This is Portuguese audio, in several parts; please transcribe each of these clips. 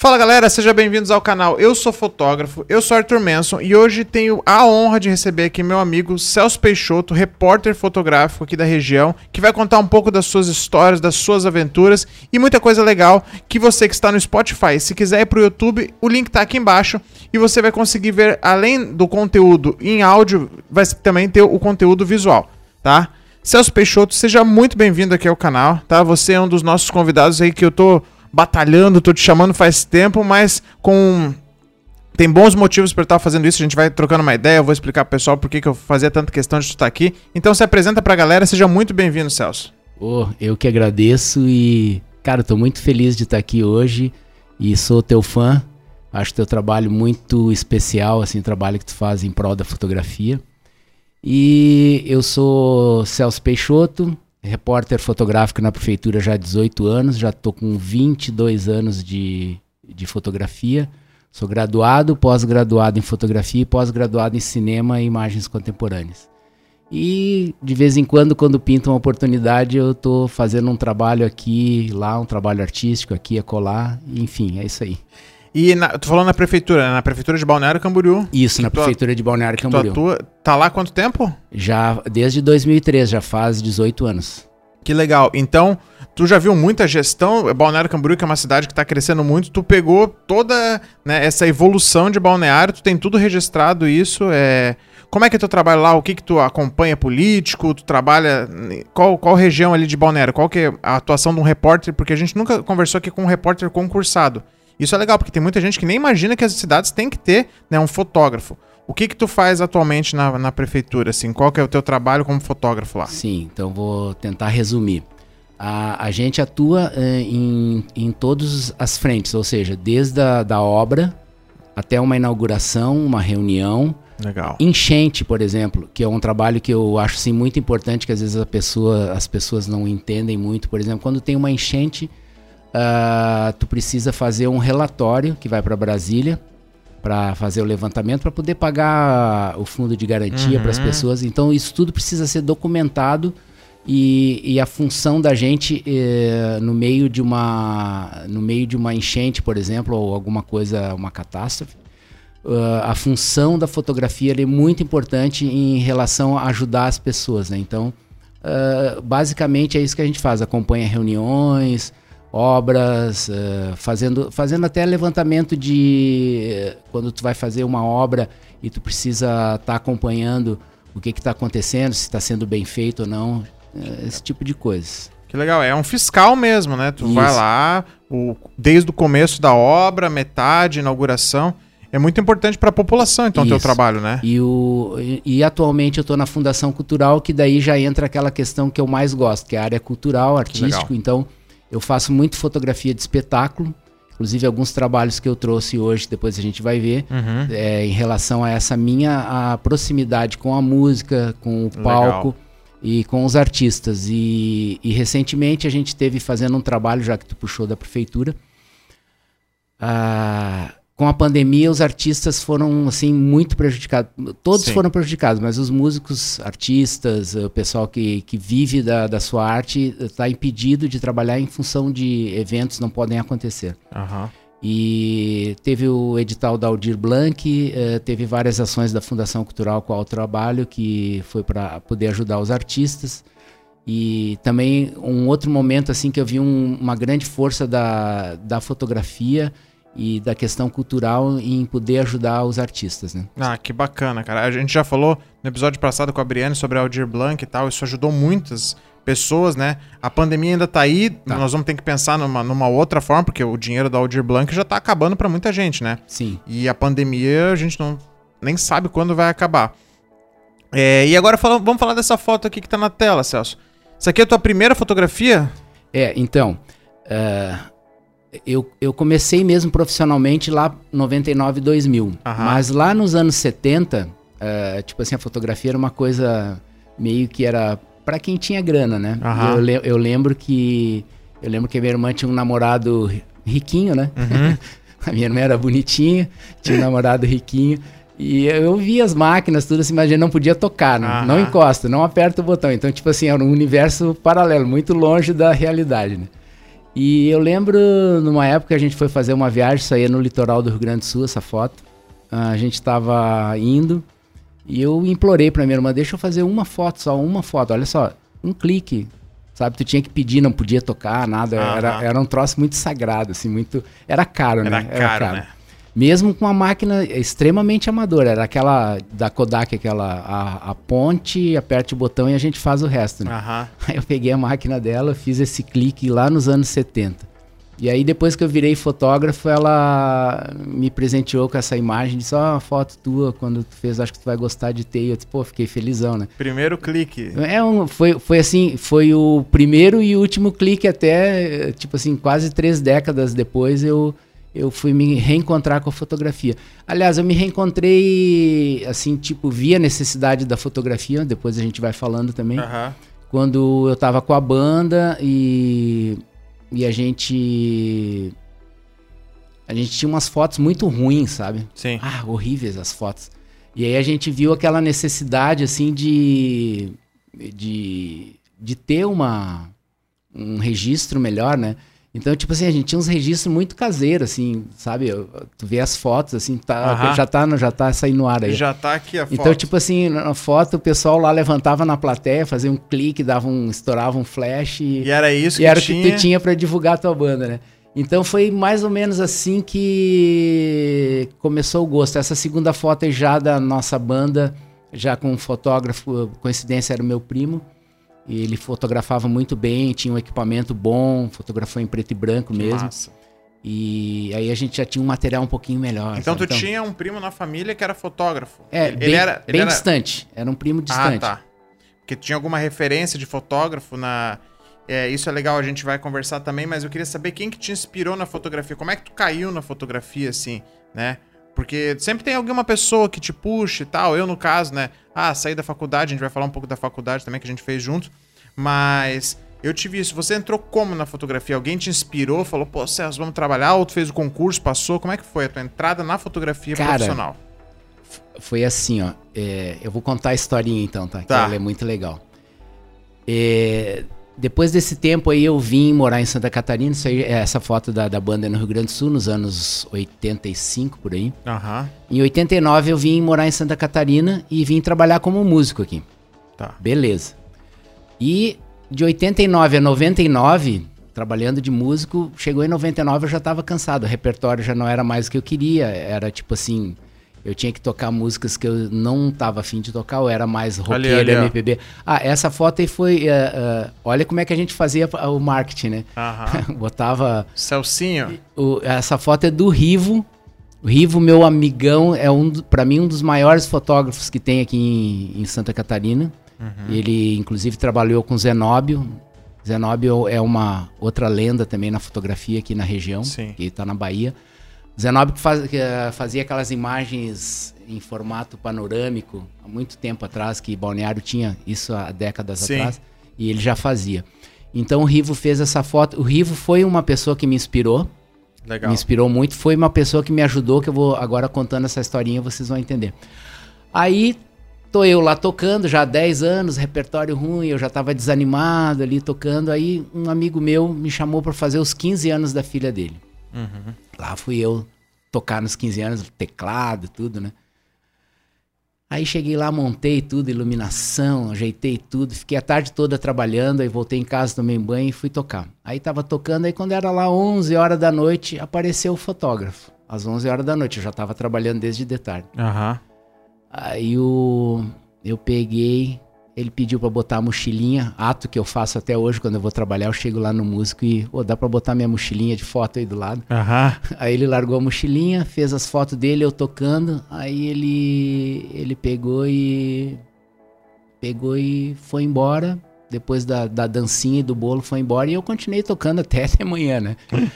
Fala galera, sejam bem-vindos ao canal. Eu sou fotógrafo, eu sou Arthur Manson e hoje tenho a honra de receber aqui meu amigo Celso Peixoto, repórter fotográfico aqui da região, que vai contar um pouco das suas histórias, das suas aventuras e muita coisa legal que você que está no Spotify, se quiser ir pro YouTube, o link tá aqui embaixo e você vai conseguir ver além do conteúdo em áudio, vai também ter o conteúdo visual, tá? Celso Peixoto, seja muito bem-vindo aqui ao canal, tá? Você é um dos nossos convidados aí que eu tô batalhando, tô te chamando faz tempo, mas com tem bons motivos para estar fazendo isso. A gente vai trocando uma ideia, eu vou explicar pro pessoal por que, eu fazia tanta questão de estar aqui. Então se apresenta pra galera, seja muito bem-vindo, Celso. Oh, eu que agradeço e, cara, tô muito feliz de estar aqui hoje e sou teu fã. Acho teu trabalho muito especial, assim, o trabalho que tu faz em prol da fotografia. E eu sou Celso Peixoto, repórter fotográfico na prefeitura já há 18 anos, já estou com 22 anos de, de fotografia. Sou graduado, pós-graduado em fotografia e pós-graduado em cinema e imagens contemporâneas. E de vez em quando, quando pinta uma oportunidade, eu estou fazendo um trabalho aqui, lá, um trabalho artístico aqui, acolá, enfim, é isso aí. E na, tu falou na prefeitura, né? na prefeitura de Balneário Camboriú. Isso, na prefeitura de Balneário Camboriú. Tu atua, tá lá há quanto tempo? Já desde 2003, já faz 18 anos. Que legal. Então, tu já viu muita gestão. Balneário Camboriú, que é uma cidade que está crescendo muito, tu pegou toda né, essa evolução de Balneário, tu tem tudo registrado isso. É... Como é que é teu trabalho lá? O que que tu acompanha político? Tu trabalha... Qual, qual região ali de Balneário? Qual que é a atuação de um repórter? Porque a gente nunca conversou aqui com um repórter concursado. Isso é legal, porque tem muita gente que nem imagina que as cidades têm que ter né, um fotógrafo. O que que tu faz atualmente na, na prefeitura, assim? Qual que é o teu trabalho como fotógrafo lá? Sim, então vou tentar resumir. A, a gente atua eh, em, em todas as frentes, ou seja, desde a da obra até uma inauguração, uma reunião. Legal. Enchente, por exemplo, que é um trabalho que eu acho assim, muito importante, que às vezes pessoa, as pessoas não entendem muito. Por exemplo, quando tem uma enchente, uh, tu precisa fazer um relatório que vai para Brasília para fazer o levantamento para poder pagar o fundo de garantia uhum. para as pessoas. Então isso tudo precisa ser documentado e, e a função da gente eh, no meio de uma no meio de uma enchente, por exemplo, ou alguma coisa, uma catástrofe, uh, a função da fotografia é muito importante em relação a ajudar as pessoas. Né? Então, uh, basicamente é isso que a gente faz: acompanha reuniões obras, uh, fazendo, fazendo até levantamento de uh, quando tu vai fazer uma obra e tu precisa estar tá acompanhando o que está acontecendo, se está sendo bem feito ou não, uh, esse tipo de coisas. Que legal, é um fiscal mesmo, né? Tu Isso. vai lá, o, desde o começo da obra, metade, inauguração. É muito importante para a população, então, o teu trabalho, né? E, o, e, atualmente eu estou na Fundação Cultural, que daí já entra aquela questão que eu mais gosto, que é a área cultural, artístico. Então, eu faço muito fotografia de espetáculo, inclusive alguns trabalhos que eu trouxe hoje, depois a gente vai ver, uhum. é, em relação a essa minha a proximidade com a música, com o palco Legal. e com os artistas. E, e, recentemente a gente teve fazendo um trabalho, já que tu puxou da prefeitura, ah, com a pandemia, os artistas foram assim muito prejudicados. Todos Sim. foram prejudicados, mas os músicos, artistas, o pessoal que, que vive da, da sua arte está impedido de trabalhar em função de eventos não podem acontecer. Uhum. E teve o edital da Aldir Blanc, eh, teve várias ações da Fundação Cultural com o trabalho que foi para poder ajudar os artistas. E também um outro momento assim que eu vi um, uma grande força da, da fotografia e da questão cultural em poder ajudar os artistas, né? Ah, que bacana, cara. A gente já falou no episódio passado com a Brienne sobre a Aldir Blanc e tal, isso ajudou muitas pessoas, né? A pandemia ainda tá aí, tá. nós vamos ter que pensar numa, numa outra forma, porque o dinheiro da Aldir Blanc já tá acabando para muita gente, né? Sim. E a pandemia a gente não nem sabe quando vai acabar. É, e agora falando, vamos falar dessa foto aqui que tá na tela, Celso. Isso aqui é a tua primeira fotografia? É, então. Uh eu, eu comecei mesmo profissionalmente lá 99, 2000. Uhum. Mas lá nos anos 70, uh, eh, tipo assim, a fotografia era uma coisa meio que era para quem tinha grana, né? Uhum. Eu, eu, lembro que eu lembro que minha irmã tinha um namorado riquinho, né? Uhum. a minha irmã era bonitinha, tinha um namorado riquinho. E eu via as máquinas, tudo assim, mas a gente não podia tocar, né? não encosta, não aperta o botão. Então, tipo assim, era um universo paralelo, muito longe da realidade, né? E eu lembro numa época a gente foi fazer uma viagem, isso aí é no litoral do Rio Grande do Sul, essa foto. A gente estava indo e eu implorei pra minha irmã, deixa eu fazer uma foto, só uma foto. Olha só, um clique, sabe? Tu tinha que pedir, não podia tocar, nada. Era, era um troço muito sagrado, assim, muito... Era caro, era né? Caro, era caro, né? Mesmo com uma máquina extremamente amadora. Era aquela da Kodak, aquela a, a ponte, aperte o botão e a gente faz o resto, né? Uhum. Aí eu peguei a máquina dela, fiz esse clique lá nos anos 70. E aí depois que eu virei fotógrafo, ela me presenteou com essa imagem, disse, ó, oh, uma foto tua, quando tu fez, acho que tu vai gostar de ter. E eu disse, pô, fiquei felizão, né? Primeiro clique. É um, foi, foi assim, foi o primeiro e último clique até, tipo assim, quase três décadas depois eu, eu fui me reencontrar com a fotografia. Aliás, eu me reencontrei, assim, tipo, via necessidade da fotografia, depois a gente vai falando também. Uhum. Quando eu tava com a banda e e a gente. A gente tinha umas fotos muito ruins, sabe? Sim. Ah, horríveis as fotos. E aí a gente viu aquela necessidade, assim, de. de, de ter uma, um registro melhor, né? Então, tipo assim, a gente tinha uns registros muito caseiros, assim, sabe? Tu vê as fotos, assim, tá, já, tá, já tá saindo no ar aí. Já tá aqui a foto. Então, tipo assim, na foto o pessoal lá levantava na plateia, fazia um clique, dava um, estourava um flash. E, e era isso e que era tinha. o que tu tinha pra divulgar a tua banda, né? Então foi mais ou menos assim que começou o gosto. Essa segunda foto é já da nossa banda, já com um fotógrafo, coincidência era o meu primo. E ele fotografava muito bem, tinha um equipamento bom, fotografou em preto e branco mesmo. Massa. E aí a gente já tinha um material um pouquinho melhor. Então sabe? tu então, tinha um primo na família que era fotógrafo. É, ele, bem, era, bem era... distante. Era um primo distante. Ah, tá. Porque tinha alguma referência de fotógrafo na. É, isso é legal, a gente vai conversar também, mas eu queria saber quem que te inspirou na fotografia. Como é que tu caiu na fotografia, assim, né? Porque sempre tem alguma pessoa que te puxa e tal. Eu, no caso, né? Ah, saí da faculdade, a gente vai falar um pouco da faculdade também que a gente fez junto. Mas eu tive isso. Você entrou como na fotografia? Alguém te inspirou? Falou, pô, Celso, vamos trabalhar? Ou tu fez o concurso, passou? Como é que foi a tua entrada na fotografia Cara, profissional? Foi assim, ó. É, eu vou contar a historinha então, tá? Que Tá. ela é muito legal. É, depois desse tempo aí eu vim morar em Santa Catarina. Isso aí, é essa foto da, da banda no Rio Grande do Sul, nos anos 85, por aí. Aham, Em 89 eu vim morar em Santa Catarina e vim trabalhar como músico aqui. tá. Beleza. E de 89 a 99, trabalhando de músico, chegou em 99 eu já estava cansado. O repertório já não era mais o que eu queria. Era tipo assim, eu tinha que tocar músicas que eu não estava afim de tocar, ou era mais roqueiro, ali, ó. MPB. Ah, essa foto aí foi. eh, eh, olha como é que a gente fazia o marketing, né? Aham. Botava. Celcinho. o- essa foto é do Rivo. O Rivo, meu amigão, é um, pra mim um dos maiores fotógrafos que tem aqui em, em Santa Catarina. Ele, inclusive, trabalhou com Zenóbio. Zenóbio é uma outra lenda também na fotografia aqui na região, Sim. que está na Bahia. Zenóbio que, faz- que, eh, fazia aquelas imagens em formato panorâmico há muito tempo atrás, que Balneário tinha isso há décadas Sim. atrás, e ele já fazia. Então o Rivo fez essa foto. O Rivo foi uma pessoa que me inspirou, Legal. me inspirou muito. Foi uma pessoa que me ajudou, que eu vou agora contando essa historinha, vocês vão entender. Aí tô eu lá tocando, já há 10 anos, repertório ruim, eu já tava desanimado ali tocando. Aí um amigo meu me chamou para fazer os 15 anos da filha dele. Uhum. Lá fui eu tocar nos 15 anos, teclado, tudo, né? Aí cheguei lá, montei tudo, iluminação, ajeitei tudo, fiquei a tarde toda trabalhando, aí voltei em casa, tomei banho e fui tocar. Aí tava tocando, aí quando era lá 11 horas da noite, apareceu o fotógrafo. Às 11 horas da noite, eu já tava trabalhando desde de tarde. Aham. Aí o, eu peguei, ele pediu pra botar a mochilinha, ato que eu faço até hoje quando eu vou trabalhar, eu chego lá no músico e, ô, dá pra botar minha mochilinha de foto aí do lado? Aham. Aí ele largou a mochilinha, fez as fotos dele, eu tocando. Aí ele ele pegou e pegou e foi embora. Depois da, da dancinha e do bolo foi embora e eu continuei tocando até de manhã, né?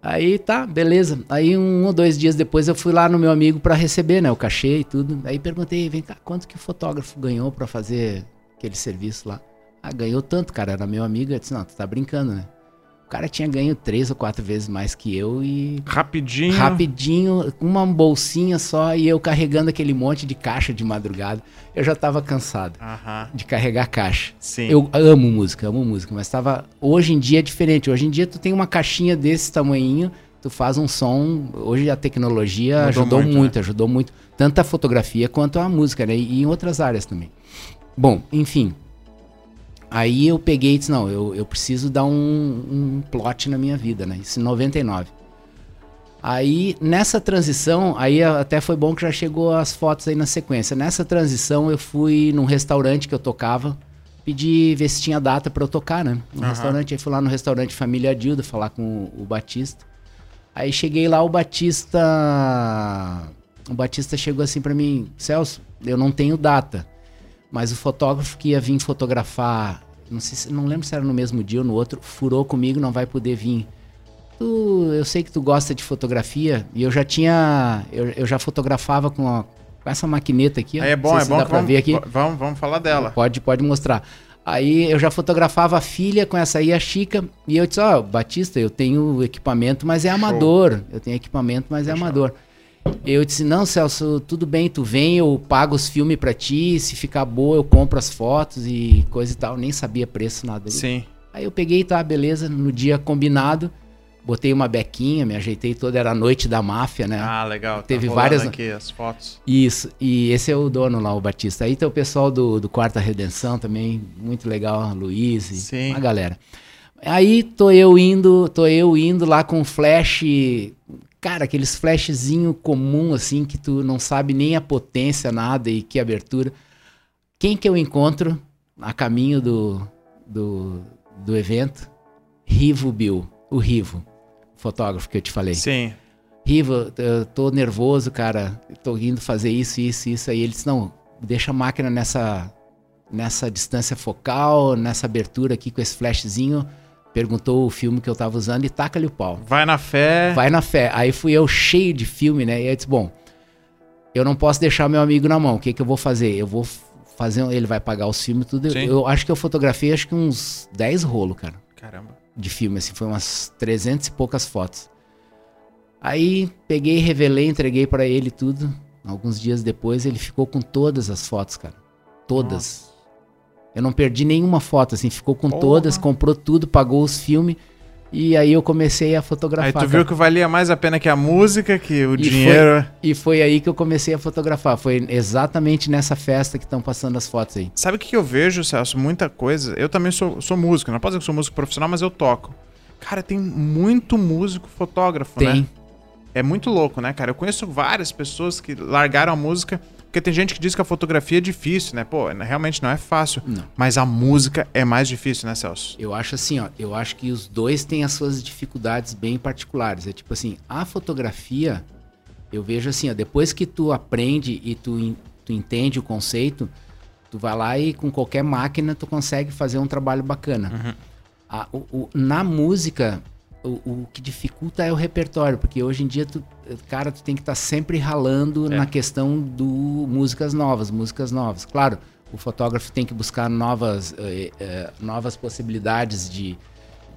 Aí tá, beleza. Aí um ou dois dias depois eu fui lá no meu amigo pra receber, né, o cachê e tudo. Aí perguntei, vem cá, quanto que o fotógrafo ganhou pra fazer aquele serviço lá? Ah, ganhou tanto, cara, era meu amigo. Eu disse, não, tu tá brincando, né? O cara tinha ganho três ou quatro vezes mais que eu e. Rapidinho. Rapidinho, uma bolsinha só e eu carregando aquele monte de caixa de madrugada. Eu já tava cansado Aham. de carregar caixa. Sim. Eu amo música, amo música, mas tava. Hoje em dia é diferente. Hoje em dia tu tem uma caixinha desse tamanhinho, tu faz um som. Hoje a tecnologia Mudou ajudou muito, muito, né? ajudou muito. Tanto a fotografia quanto a música, né? E em outras áreas também. Bom, enfim. Aí eu peguei e disse, não, eu, eu preciso dar um, um plot na minha vida, né? Isso em 99. Aí, nessa transição, aí até foi bom que já chegou as fotos aí na sequência. Nessa transição, eu fui num restaurante que eu tocava, pedi ver se tinha data pra eu tocar, né? No Aham. restaurante, aí fui lá no restaurante Família Dilda falar com o, o Batista. Aí cheguei lá, o Batista. O Batista chegou assim pra mim: Celso, eu não tenho data, mas o fotógrafo que ia vir fotografar, não sei se, não lembro se era no mesmo dia ou no outro, furou comigo, não vai poder vir. Tu- eu sei que tu gosta de fotografia e eu já tinha. Eu, eu já fotografava com, a- com essa maquineta aqui. é bom, é bom dá pra vamos, ver aqui. va- vamos, vamos falar dela. Pode, pode mostrar. Aí eu já fotografava a filha com essa aí, a Chica, e eu disse, ó, Batista, eu tenho equipamento, mas é amador. Eu tenho equipamento, mas é amador. Eu disse, não, Celso, tudo bem, tu vem, eu pago os filmes pra ti, se ficar boa eu compro as fotos e coisa e tal. Nem sabia preço, nada. Sim. Aí eu peguei, tá, beleza, no dia combinado, botei uma bequinha, me ajeitei toda, era a noite da máfia, né? Ah, legal. Teve rolando várias- aqui as fotos. Isso, e esse é o dono lá, o Batista. Aí tem o pessoal do, do Quarta Redenção também, muito legal, Luiz e Sim. uma galera. Aí tô eu indo, tô eu indo lá com flash, cara, aqueles flashzinho comum assim que tu não sabe nem a potência nada e que abertura. Quem que eu encontro a caminho do, do, do evento? Rivo Bill, o Rivo, fotógrafo que eu te falei. Sim. Riva, eu tô nervoso, cara. Tô indo fazer isso, isso, isso. Aí ele disse: não, deixa a máquina nessa, nessa distância focal, nessa abertura aqui com esse flashzinho. Perguntou o filme que eu tava usando e taca-lhe o pau. Vai na fé. Vai na fé. Aí fui eu cheio de filme, né? E aí eu disse: bom, eu não posso deixar meu amigo na mão. O que, que eu vou fazer? Eu vou fazer. Ele vai pagar os filmes tudo. Sim. Eu acho que eu fotografei acho que uns 10 rolos, cara Caramba. de filme, assim, foi umas 300 e poucas fotos. Aí peguei, revelei, entreguei pra ele tudo. Alguns dias depois ele ficou com todas as fotos, cara. Todas. Eu não perdi nenhuma foto, assim, ficou com Porra. todas, comprou tudo, pagou os filmes. E aí eu comecei a fotografar. Aí tu cara. viu que valia mais a pena que a música, que o E dinheiro. E foi aí que eu comecei a fotografar. Foi exatamente nessa festa que estão passando as fotos aí. Sabe o que eu vejo, Celso? Muita coisa. Eu também sou, sou músico. Não posso dizer que sou músico profissional, mas eu toco. Cara, tem muito músico fotógrafo, né? Tem. É muito louco, né, cara? Eu conheço várias pessoas que largaram a música. Porque tem gente que diz que a fotografia é difícil, né? Pô, realmente não é fácil. Não. Mas a música é mais difícil, né, Celso? Eu acho assim, ó, eu acho que os dois têm as suas dificuldades bem particulares. É tipo assim, a fotografia, eu vejo assim, ó, depois que tu aprende e tu, tu entende o conceito, tu vai lá e com qualquer máquina tu consegue fazer um trabalho bacana. A- o- o- na música, o, o que dificulta é o repertório, porque hoje em dia tu, cara, tu tem que estar sempre ralando É. na questão do músicas novas, músicas novas. Claro, o fotógrafo tem que buscar novas, eh, eh, novas possibilidades de,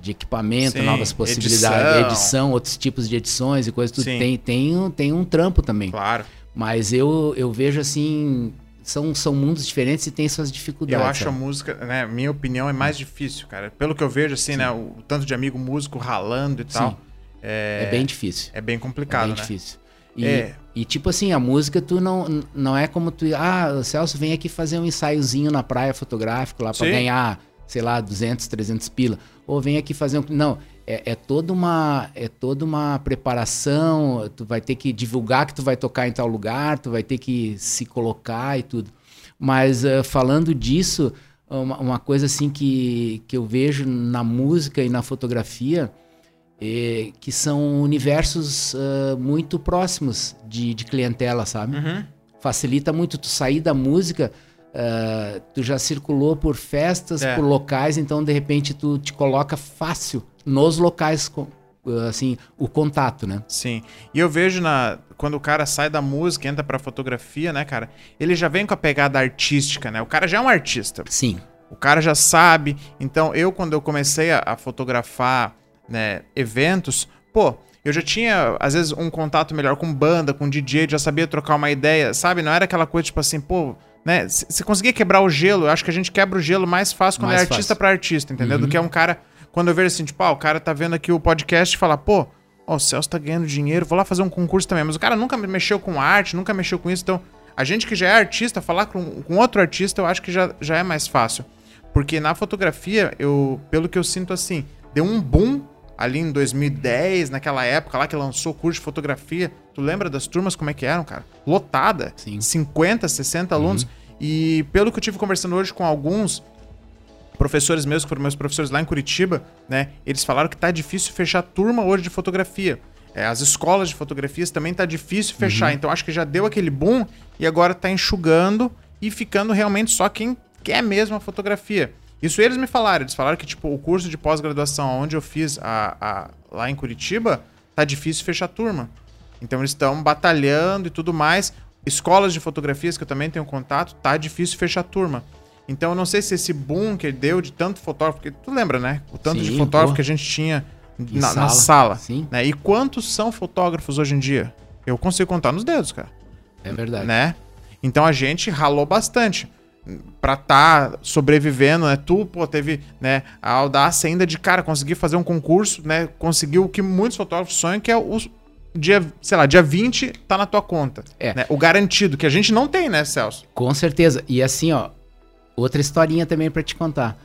de equipamento, Sim, novas possibilidades, edição. edição. outros tipos de edições e coisas. tudo. Sim. Tem, tem, um- tem um trampo também. Claro. Mas eu, eu vejo assim, são, são mundos diferentes e tem suas Eu dificuldades. acho a sabe? música, né? Minha opinião é mais difícil, cara. Pelo que eu vejo, assim, né? O, o tanto de amigo músico ralando e tal. Sim. É bem difícil. É bem É complicado, bem né? difícil. E, É. e tipo assim, a música tu não, não é como tu. Ah, o Celso vem aqui fazer um ensaiozinho na praia fotográfico lá pra Sim. ganhar, sei lá, 200, 300 pila. Ou vem aqui fazer um. Não, é, é toda uma é toda uma preparação. Tu vai ter que divulgar que tu vai tocar em tal lugar, tu vai ter que se colocar e tudo. Mas eh, falando disso, uma, uma coisa assim que, que eu vejo na música e na fotografia eh, que são universos ah, muito próximos de, de clientela, sabe? Uhum. Facilita muito tu sair da música, ah, tu já circulou por festas, É. por locais, então de repente tu te coloca fácil nos locais, com- ah, assim, o contato, né? Sim. E eu vejo na quando o cara sai da música, entra pra fotografia, né, cara? Ele já vem com a pegada artística, né? O cara já é um artista. Sim. O cara já sabe. Então, eu, quando eu comecei a, a fotografar né, eventos, pô, eu já tinha, às vezes, um contato melhor com banda, com DJ, já sabia trocar uma ideia, sabe? Não era aquela coisa tipo assim, pô, né? Você conseguia quebrar o gelo, eu acho que a gente quebra o gelo mais fácil quando Mais é artista fácil. pra artista, entendeu? Uhum. Do que é um cara, quando eu vejo assim, tipo, ah, o cara tá vendo aqui o podcast e fala, pô, ó, o Celso tá ganhando dinheiro, vou lá fazer um concurso também. Mas o cara nunca mexeu com arte, nunca mexeu com isso, então a gente que já é artista, falar com, com outro artista, eu acho que já, já é mais fácil. Porque na fotografia, eu, pelo que eu sinto assim, deu um boom ali em 2010, naquela época lá que lançou o curso de fotografia. Tu lembra das turmas como é que eram, cara? Lotada. Sim. 50, 60 alunos. E pelo que eu tive conversando hoje com alguns professores meus, que foram meus professores lá em Curitiba, né? Eles falaram que tá difícil fechar turma hoje de fotografia. É, as escolas de fotografias também tá difícil fechar. Então acho que já deu aquele boom e agora tá enxugando e ficando realmente só quem quer mesmo a fotografia. Isso eles me falaram. Eles falaram que, tipo, o curso de pós-graduação onde eu fiz a, a- lá em Curitiba, tá difícil fechar turma. Então eles estão batalhando e tudo mais. Escolas de fotografias, que eu também tenho contato, tá difícil fechar turma. Então eu não sei se esse boom que deu de tanto fotógrafo, porque tu lembra, né? O tanto de Sim, fotógrafo pô. que a gente tinha na, na sala. sala. Sim. né? E quantos são fotógrafos hoje em dia? Eu consigo contar nos dedos, cara É verdade. né? Então a gente ralou bastante pra tá sobrevivendo, né? Tu, pô, teve, né, a audácia ainda de, cara, conseguir fazer um concurso, né? Conseguiu o que muitos fotógrafos sonham, que é o dia, sei lá, dia 20 tá na tua conta. É. né? O garantido, que a gente não tem, né, Celso? Com certeza. E assim, ó, outra historinha também pra te contar.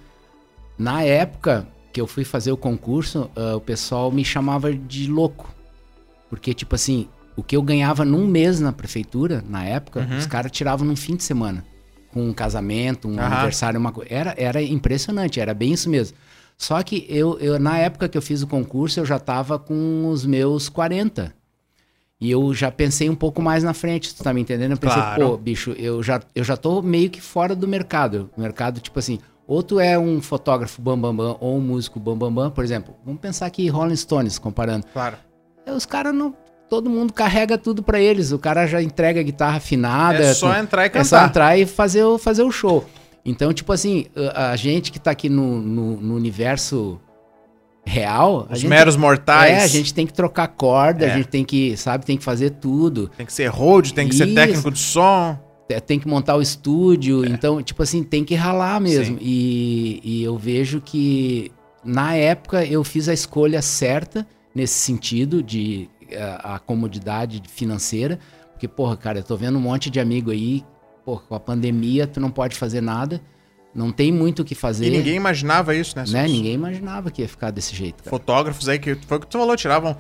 Na época que eu fui fazer o concurso, ah, o pessoal me chamava de louco. Porque, tipo assim, o que eu ganhava num mês na prefeitura, na época, Uhum. os caras tiravam num fim de semana. Com um casamento, um Aham. aniversário, uma coisa. Era, era impressionante, era bem isso mesmo. Só que eu, eu, na época que eu fiz o concurso, eu já tava com os meus 40. E eu já pensei um pouco mais na frente, tu tá me entendendo? Eu pensei, Claro. pô, bicho, eu já, eu já tô meio que fora do mercado. O mercado, tipo assim, ou tu é um fotógrafo bambambam bam, bam, ou um músico bambambam, bam, bam. por exemplo. Vamos pensar aqui Rolling Stones, comparando. Claro. É, Os caras não. Todo mundo carrega tudo pra eles. O cara já entrega a guitarra afinada. É só tu- entrar e é só cantar. entrar e fazer o, fazer o show. Então, tipo assim, a, a gente que tá aqui no, no, no universo real. a Os gente- meros mortais. É, a gente tem que trocar corda, É. a gente tem que, sabe, tem que fazer tudo. Tem que ser road, tem que ser Isso. técnico de som. É, Tem que montar o estúdio, então, tipo assim, tem que ralar mesmo. E, e eu vejo que na época eu fiz a escolha certa nesse sentido de eh, a comodidade financeira, porque, porra, cara, eu tô vendo um monte de amigo aí, porra, com a pandemia tu não pode fazer nada, não tem muito o que fazer, E ninguém imaginava isso, né? né? Ninguém imaginava que ia ficar desse jeito, cara. fotógrafos aí que foi o que tu falou, tiravam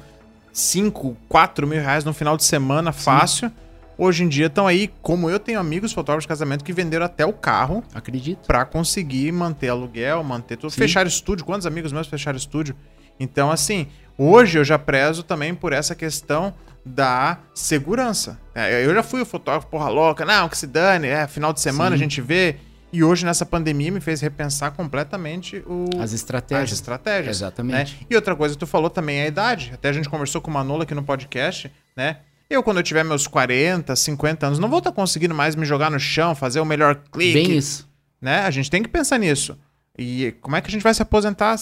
5, 4 mil reais no final de semana fácil. Hoje em dia estão aí, como eu tenho amigos fotógrafos de casamento que venderam até o carro Acredito. pra conseguir manter aluguel, manter tudo. Sim. Fechar estúdio, quantos amigos meus fecharam estúdio? Então, assim, hoje eu já prezo também por essa questão da segurança. É, eu já fui o fotógrafo porra louca, não, que se dane, é, final de semana a Sim. gente vê. E hoje, nessa pandemia, me fez repensar completamente o, As estratégias. as estratégias. Exatamente. né? E outra coisa que tu falou também é a idade. Até a gente conversou com o Manolo aqui no podcast, né? Eu, quando eu tiver meus 40, 50 anos, não vou estar conseguindo mais me jogar no chão, fazer o melhor clique. Bem isso. Né? A gente tem que pensar nisso. E como é que a gente vai se aposentar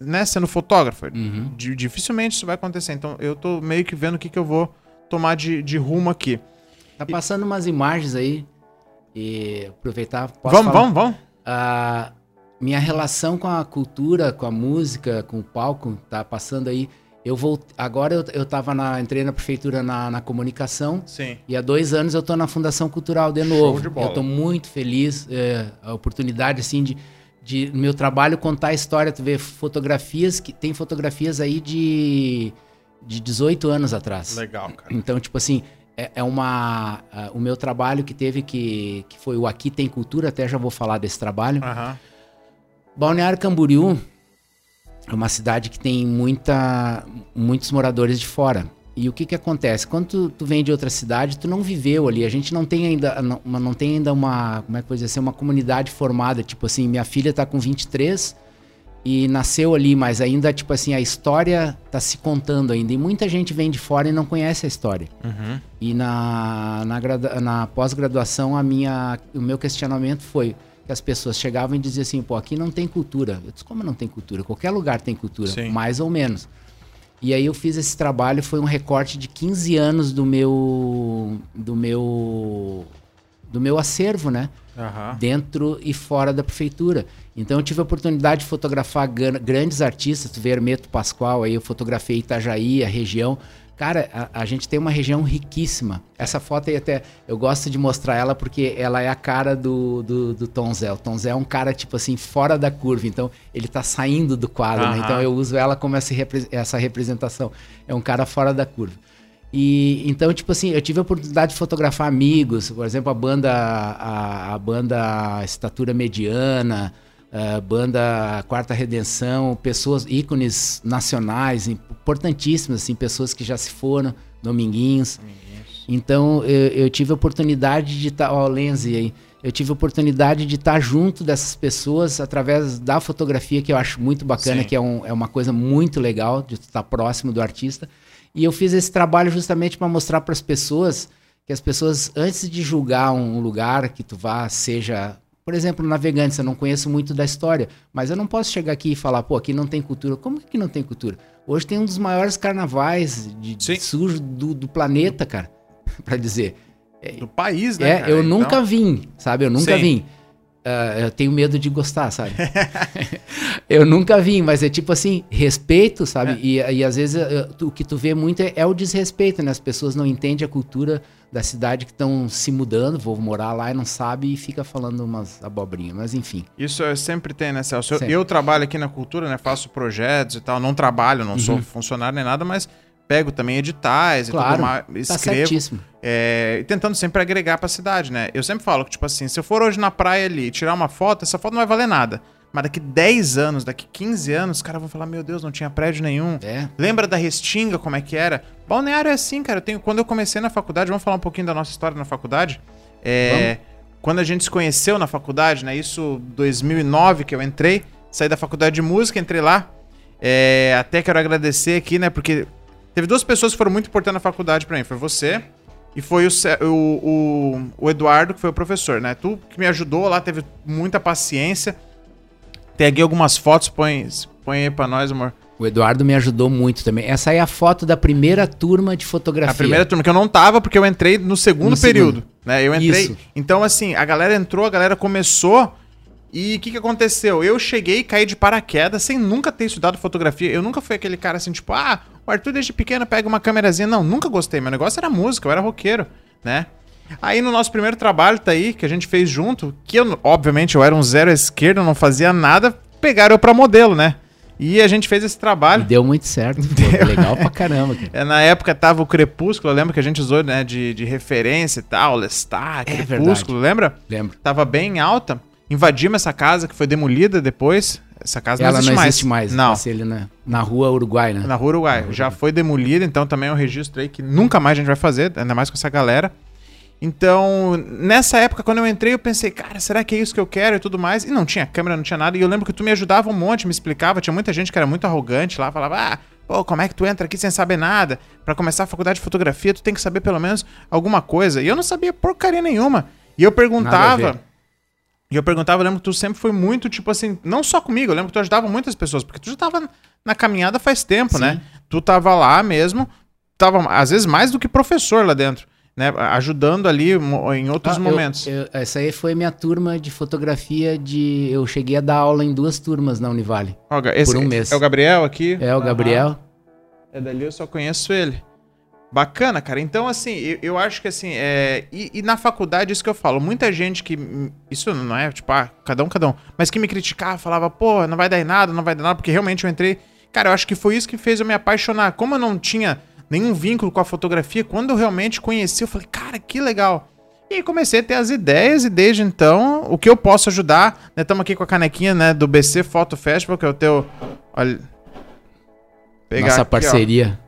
né, sendo fotógrafo? Uhum. Di- Dificilmente isso vai acontecer. Então eu tô meio que vendo o que, que eu vou tomar de, de rumo aqui. Tá passando umas imagens aí. E aproveitar. posso vamos, falar? vamos, vamos. A minha relação com a cultura, com a música, com o palco, tá passando aí. Eu vou. Agora eu, eu tava na. Entrei na prefeitura na, na comunicação. Sim. E há dois anos eu tô na Fundação Cultural de novo. de bola. Eu tô muito feliz. é, a oportunidade, assim, de, de meu trabalho contar a história. Tu vê fotografias que. Tem fotografias aí de. de 18 anos atrás. Legal, cara. Então, tipo assim, é, é uma. a- o meu trabalho que teve que, que foi o Aqui Tem Cultura, até já vou falar desse trabalho. Aham. Balneário Camboriú é uma cidade que tem muita, muitos moradores de fora. E o que que acontece? Quando tu, tu vem de outra cidade, tu não viveu ali. A gente não tem ainda, não, uma- não tem ainda uma, como é que eu vou dizer, assim, uma comunidade formada. Tipo assim, minha filha tá com 23 e nasceu ali, mas ainda, tipo assim, a história tá se contando ainda. E muita gente vem de fora e não conhece a história. Uhum. E na, na, na pós-graduação, a minha, o meu questionamento foi: que as pessoas chegavam e diziam assim, pô, aqui não tem cultura. Eu disse, como não tem cultura? Qualquer lugar tem cultura, Sim. mais ou menos. E aí eu fiz esse trabalho, foi um recorte de 15 anos do meu do meu do meu acervo, né? Aham. Dentro e fora da prefeitura. Então eu tive a oportunidade de fotografar gran- grandes artistas, tu vê Hermeto Pascoal, aí eu fotografei Itajaí, a região. Cara, a, a gente tem uma região riquíssima. Essa foto aí até, eu gosto de mostrar ela porque ela é a cara do, do, do Tom Zé. O Tom Zé é um cara, tipo assim, fora da curva. Então, ele tá saindo do quadro, né? Aham. Então, eu uso ela como essa, essa representação. É um cara fora da curva. E então, tipo assim, eu tive a oportunidade de fotografar amigos, por exemplo, a banda a, a banda Estatura Mediana, a banda Quarta Redenção, pessoas ícones nacionais importantíssimas, assim, pessoas que já se foram, Dominguinhos. Então, eu, eu tive a oportunidade de estar, ó, o Lenzi aí, eu tive a oportunidade de estar junto dessas pessoas através da fotografia, que eu acho muito bacana, Sim. que é, um- é uma coisa muito legal de estar próximo do artista. E eu fiz esse trabalho justamente para mostrar para as pessoas que as pessoas, antes de julgar um lugar que tu vá, seja, por exemplo, Navegantes, eu não conheço muito da história, mas eu não posso chegar aqui e falar, pô, aqui não tem cultura. Como que não tem cultura? Hoje tem um dos maiores carnavais de, de sujo do, do planeta, cara, para dizer. Do país, né? É, cara? eu Então- nunca vim, sabe? Eu nunca Sim. vim. Ah, eu tenho medo de gostar, sabe? eu nunca vim, mas é tipo assim, respeito, sabe? É. E, e às vezes eh, tu- o que tu vê muito é, é o desrespeito, né? As pessoas não entendem a cultura da cidade que estão se mudando, vou morar lá e não sabe e fica falando umas abobrinhas, mas enfim. Isso eu sempre tem, né, Celso? Eu, eu trabalho aqui na cultura, né? Faço projetos e tal. Não trabalho, não sou funcionário nem nada, mas pego também editais e. Claro, tudo mais. Tá Escrevo. certíssimo. É, e tentando sempre agregar pra cidade, né? Eu sempre falo que, tipo assim, se eu for hoje na praia ali e tirar uma foto, essa foto não vai valer nada. Mas daqui 10 anos, daqui 15 anos, os caras vão falar, meu Deus, não tinha prédio nenhum. É. Lembra da Restinga, como é que era? Balneário é assim, cara. Eu tenho, quando eu comecei na faculdade, vamos falar um pouquinho da nossa história na faculdade. É, quando a gente se conheceu na faculdade, né? Isso 2009 que eu entrei, saí da faculdade de música, entrei lá. É, até quero agradecer aqui, né? Porque teve duas pessoas que foram muito importantes na faculdade pra mim. Foi você e foi o, o, o, Eduardo, que foi o professor, né? Tu que me ajudou lá, teve muita paciência. Peguei algumas fotos, põe, põe aí pra nós, amor. O Eduardo me ajudou muito também. Essa aí é a foto da primeira turma de fotografia. A primeira turma que eu não tava, porque eu entrei no segundo No período. segundo. Né? Eu entrei. Isso. Então, assim, a galera entrou, a galera começou. E o que, que aconteceu? Eu cheguei e caí de paraquedas sem nunca ter estudado fotografia. Eu nunca fui aquele cara assim, tipo, ah, o Arthur desde pequeno pega uma câmerazinha. Não, nunca gostei. Meu negócio era música, eu era roqueiro, né? Aí no nosso primeiro trabalho, tá aí, que a gente fez junto, que eu, obviamente, eu era um zero à esquerda, não fazia nada, pegaram eu pra modelo, né? E a gente fez esse E trabalho. deu muito certo. Pô, legal pra caramba, cara. É, na época tava o Crepúsculo, eu lembro que a gente usou né, de, de referência e tal, Lestat, É Crepúsculo, lembra? Lembro. Tava bem alta. Invadimos essa casa que foi demolida depois. Essa casa Ela não existe não mais. existe mais. Não, Passei ali na, na rua Uruguai, né? na rua Uruguai. Já foi demolida, então também é um registro aí que nunca mais a gente vai fazer, ainda mais com essa galera. Então, nessa época, quando eu entrei, eu pensei, cara, será que é isso que eu quero e tudo mais? E não tinha câmera, não tinha nada. E eu lembro que tu me ajudava um monte, me explicava. Tinha muita gente que era muito arrogante lá, falava, ah, pô, como é que tu entra aqui sem saber nada? Pra começar a faculdade de fotografia, tu tem que saber pelo menos alguma coisa. E eu não sabia porcaria nenhuma. E eu perguntava. E eu perguntava, eu lembro que tu sempre foi muito, tipo assim, não só comigo, eu lembro que tu ajudava muitas pessoas, porque tu já tava na caminhada faz tempo, Sim. né? Tu tava lá mesmo, tava às vezes mais do que professor lá dentro, né? Ajudando ali em outros Ah, eu- momentos. eu- essa aí foi minha turma de fotografia de. Eu cheguei a dar aula em duas turmas na Univale. Por um mês. É o Gabriel aqui? É o. Gabriel. É dali eu só conheço ele. Bacana, cara. Então, assim, eu, eu acho que assim, é... E, e na faculdade, isso que eu falo, muita gente que. Isso não é, tipo, ah, cada um, cada um. Mas que me criticava, falava, pô, não vai dar em nada, não vai dar nada, porque realmente eu entrei. Cara, eu acho que foi isso que fez eu me apaixonar. Como eu não tinha nenhum vínculo com a fotografia, quando eu realmente conheci, eu falei, cara, que legal. E aí comecei a ter as ideias e desde então, o que eu posso ajudar, né? Estamos aqui com a canequinha, né, do BC Photo Festival, que é o teu... Olha... Pegar Nossa aqui, ó.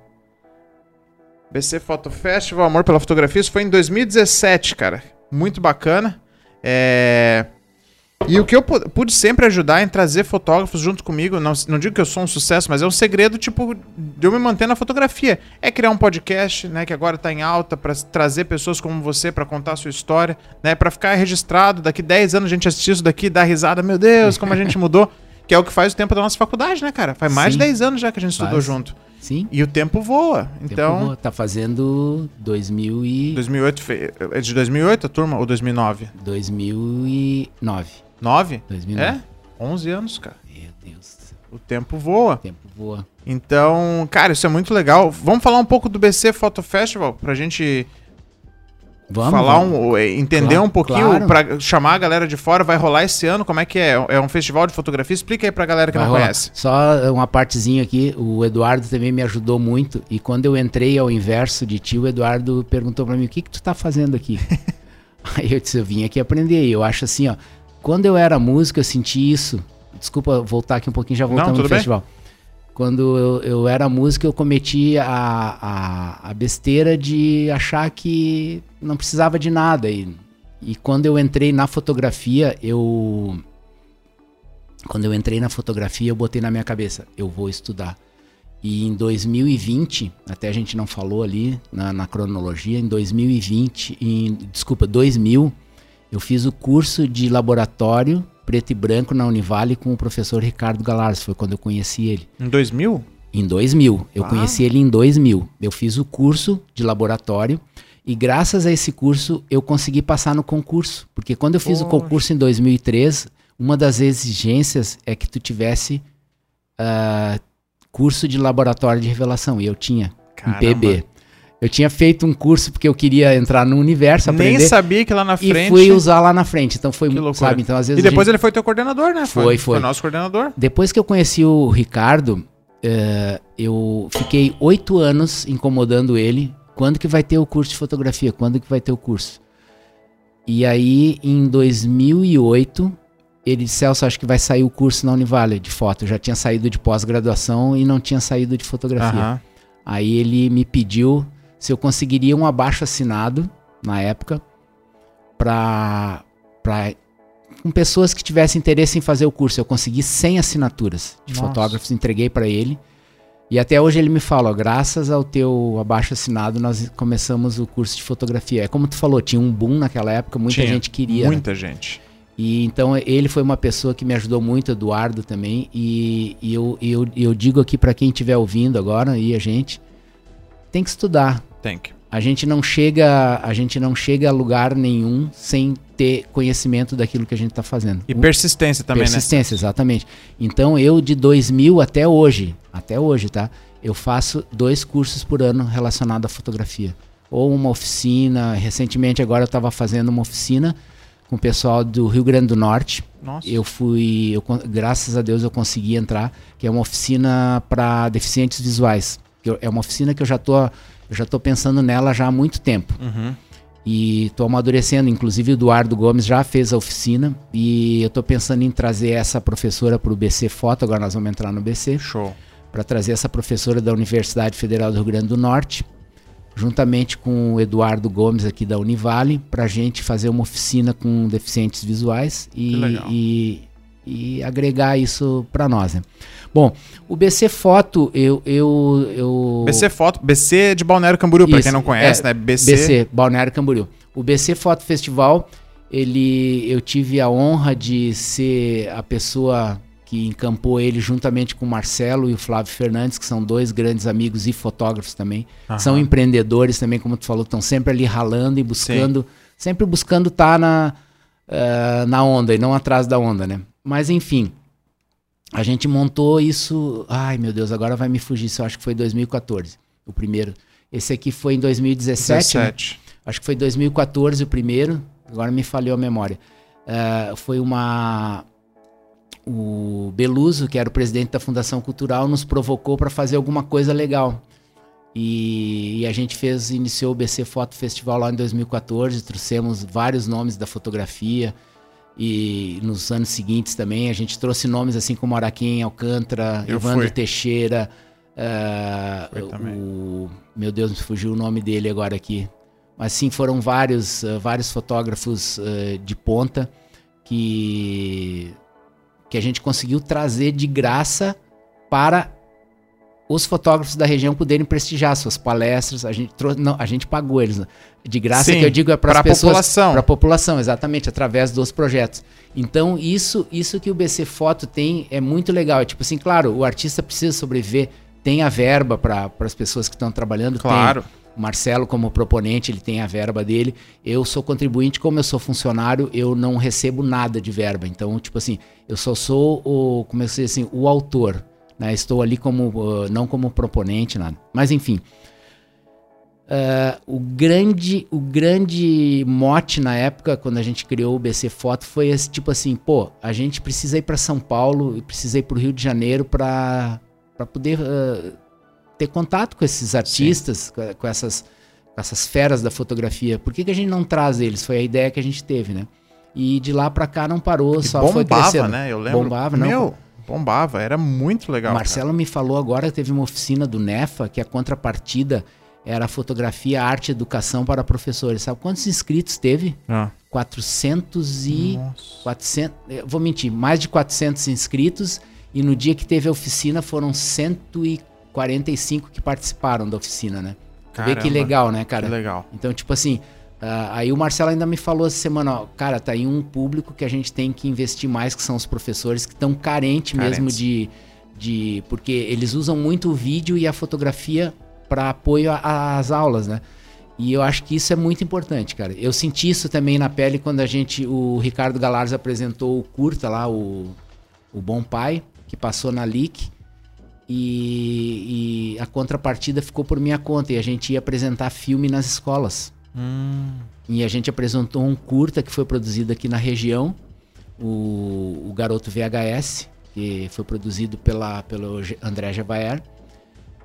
BC Photo Festival, Amor pela Fotografia, isso foi em 2017, cara. Muito bacana. É... E o que eu pu- pude sempre ajudar em trazer fotógrafos junto comigo, não, não digo que eu sou um sucesso, mas é um segredo, tipo, de eu me manter na fotografia. É criar um podcast, né, que agora tá em alta, pra trazer pessoas como você pra contar a sua história, né, pra ficar registrado. Daqui 10 anos a gente assistir isso daqui, dar risada, meu Deus, como a gente mudou. Que é o que faz o tempo da nossa faculdade, né, cara? Faz mais Sim. de 10 anos já que a gente estudou Faz. junto. Sim. E o tempo voa. Tempo Então, voa. tá fazendo 2000 e 2008, fe- é de 2008 a turma ou 2009? 2009. 9? 2009. É? 11 anos, cara. Meu Deus, O tempo voa. o tempo voa. Então, cara, isso é muito legal. Vamos falar um pouco do BC Photo Festival pra gente Vamos, falar um, eh, entender Claro, um pouquinho, claro. pra chamar a galera de fora. Vai rolar esse ano? Como é que é? É um festival de fotografia? Explica aí pra galera que Vai não rolar. conhece. Só uma partezinha aqui, o Eduardo também me ajudou muito. E quando eu entrei ao inverso de ti, o Eduardo perguntou pra mim: o que, que tu tá fazendo aqui? Aí eu disse: eu vim aqui aprender. E eu acho assim, ó, quando eu era músico, eu senti isso. Desculpa voltar aqui um pouquinho, já voltamos no bem. festival. Quando eu, eu era músico, eu cometi a, a, a besteira de achar que não precisava de nada. E, e quando eu entrei na fotografia, eu. Quando eu entrei na fotografia, eu botei na minha cabeça, eu vou estudar. E em 2020, até a gente não falou ali na, na cronologia, em 2020, em, desculpa, 2000, eu fiz o curso de laboratório preto e branco na Univale com o professor Ricardo Galarza, foi quando eu conheci ele. Em 2000? Em 2000. Eu Ah. conheci ele em 2000. Eu fiz o curso de laboratório e graças a esse curso eu consegui passar no concurso. Porque quando eu fiz o Poxa. concurso em 2003, uma das exigências é que tu tivesse ah, curso de laboratório de revelação. E eu tinha, Caramba. um PB. Eu tinha feito um curso porque eu queria entrar no universo, Nem aprender. sabia que lá na E frente... fui usar lá na frente. Então foi, sabe? Então às E vezes a depois gente- ele foi teu coordenador, né? Foi, foi. Foi nosso coordenador. depois que eu conheci o Ricardo, eh, eu fiquei oito anos incomodando ele. Quando que vai ter o curso de fotografia? Quando que vai ter o curso? E aí, em 2008, ele disse, Celso, acho que vai sair o curso na Univale de foto. Eu já tinha saído de pós-graduação e não tinha saído de fotografia. Aham. Aí ele me pediu se eu conseguiria um abaixo assinado na época para com pessoas que tivessem interesse em fazer o curso. Eu consegui 100 assinaturas de Nossa. fotógrafos, entreguei para ele. E até hoje ele me fala, ó, graças ao teu abaixo assinado nós começamos o curso de fotografia. É como tu falou, tinha um boom naquela época, muita Tinha. gente queria. né? Muita gente. E então ele foi uma pessoa que me ajudou muito, Eduardo também. E, e eu, eu, eu digo aqui para quem estiver ouvindo agora e a gente tem que estudar. Tem que. A gente não chega, a gente não chega a lugar nenhum sem ter conhecimento daquilo que a gente está fazendo. E persistência também, né? persistência, exatamente. Então eu de 2000 até hoje, até hoje, tá? Eu faço dois cursos por ano relacionados à fotografia. Ou uma oficina, recentemente agora eu estava fazendo uma oficina com o pessoal do Rio Grande do Norte. Nossa. Eu fui, eu graças a Deus eu consegui entrar, que é uma oficina para deficientes visuais. É uma oficina que eu já tô, eu já tô pensando nela já há muito tempo. Uhum. E tô amadurecendo, inclusive o Eduardo Gomes já fez a oficina e eu tô pensando em trazer essa professora para o BC Foto, agora nós vamos entrar no BC, Show. para trazer essa professora da Universidade Federal do Rio Grande do Norte, juntamente com o Eduardo Gomes aqui da Univale, para a gente fazer uma oficina com deficientes visuais e, e, e agregar isso para nós. Né? Bom, o BC Foto, eu. eu, eu BC Foto, BC de Balneário Camboriú, Isso, quem não conhece, é, né? BC. BC, Balneário Camboriú. O BC Foto Festival, ele, eu tive a honra de ser a pessoa que encampou ele juntamente com o Marcelo e o Flávio Fernandes, que são dois grandes amigos e fotógrafos também. Aham. São empreendedores também, como tu falou, estão sempre ali ralando e buscando, sempre buscando estar na, eh, na onda e não atrás da onda, né? Mas enfim, a gente montou isso. Ai meu Deus, agora vai me fugir. Isso eu acho que foi 2014, o primeiro. Esse aqui foi em 2017. né? 17. Acho que foi 2014 o primeiro, agora me falhou a memória. Eh, foi uma. O Beluso, que era o presidente da Fundação Cultural, nos provocou para fazer alguma coisa legal. E, e a gente fez, iniciou o BC Foto Festival lá em 2014, trouxemos vários nomes da fotografia. E nos anos seguintes também a gente trouxe nomes assim como Araquém Alcântara, Eu Evandro fui. Teixeira, também. o meu Deus, me fugiu o nome dele agora aqui. Mas sim, foram vários, eh, vários fotógrafos eh, de ponta que que a gente conseguiu trazer de graça para os fotógrafos da região poderem prestigiar suas palestras. A gente trouxe, não, a gente pagou eles né? de graça Sim, que eu digo é para pessoas, população. para a população, exatamente, através dos projetos. Então isso, isso que o BC Foto tem é muito legal. É tipo assim, claro, o artista precisa sobreviver, tem a verba para as pessoas que estão trabalhando, tem. Claro. O Marcelo, como proponente, ele tem a verba dele. Eu sou contribuinte, como eu sou funcionário, eu não recebo nada de verba. Então, tipo assim, eu só sou o, como eu sei assim, o autor. Né? Estou ali como, uh, não como proponente, nada. Mas enfim. Uh, o grande o grande mote na época quando a gente criou o BC Foto foi esse tipo assim pô a gente precisa ir para São Paulo e precisa ir para o Rio de Janeiro para para poder uh, ter contato com esses artistas com, com essas com essas feras da fotografia por que, que a gente não traz eles foi a ideia que a gente teve né e de lá para cá não parou E só foi bombava, crescendo né? Eu lembro. bombava não Meu, bombava. Era muito legal. o Marcelo me falou agora que teve uma oficina do NEFA que a contrapartida era fotografia, arte e educação para professores. Sabe quantos inscritos teve? cara. 400 e... Ah, nossa. 400, eu vou mentir, mais de 400 inscritos e no dia que teve a oficina foram 145 que participaram da oficina, né? Tu Vê que Caramba, legal, né, cara? Que legal. Então, tipo assim, ah, aí o Marcelo ainda me falou essa semana, ó, cara, tá aí um público que a gente tem que investir mais, que são os professores que estão carentes mesmo Carentes. de, de. Porque eles usam muito o vídeo e a fotografia para apoio às aulas, né? E eu acho que isso é muito importante, cara. Eu senti isso também na pele quando a gente, o Ricardo Galarza apresentou o curta lá, o, o Bom Pai, que passou na LIC. E, e a contrapartida ficou por minha conta. E a gente ia apresentar filme nas escolas. Hum, E a gente apresentou um curta que foi produzido aqui na região, o, o Garoto VHS, que foi produzido pela, pelo André Javaer,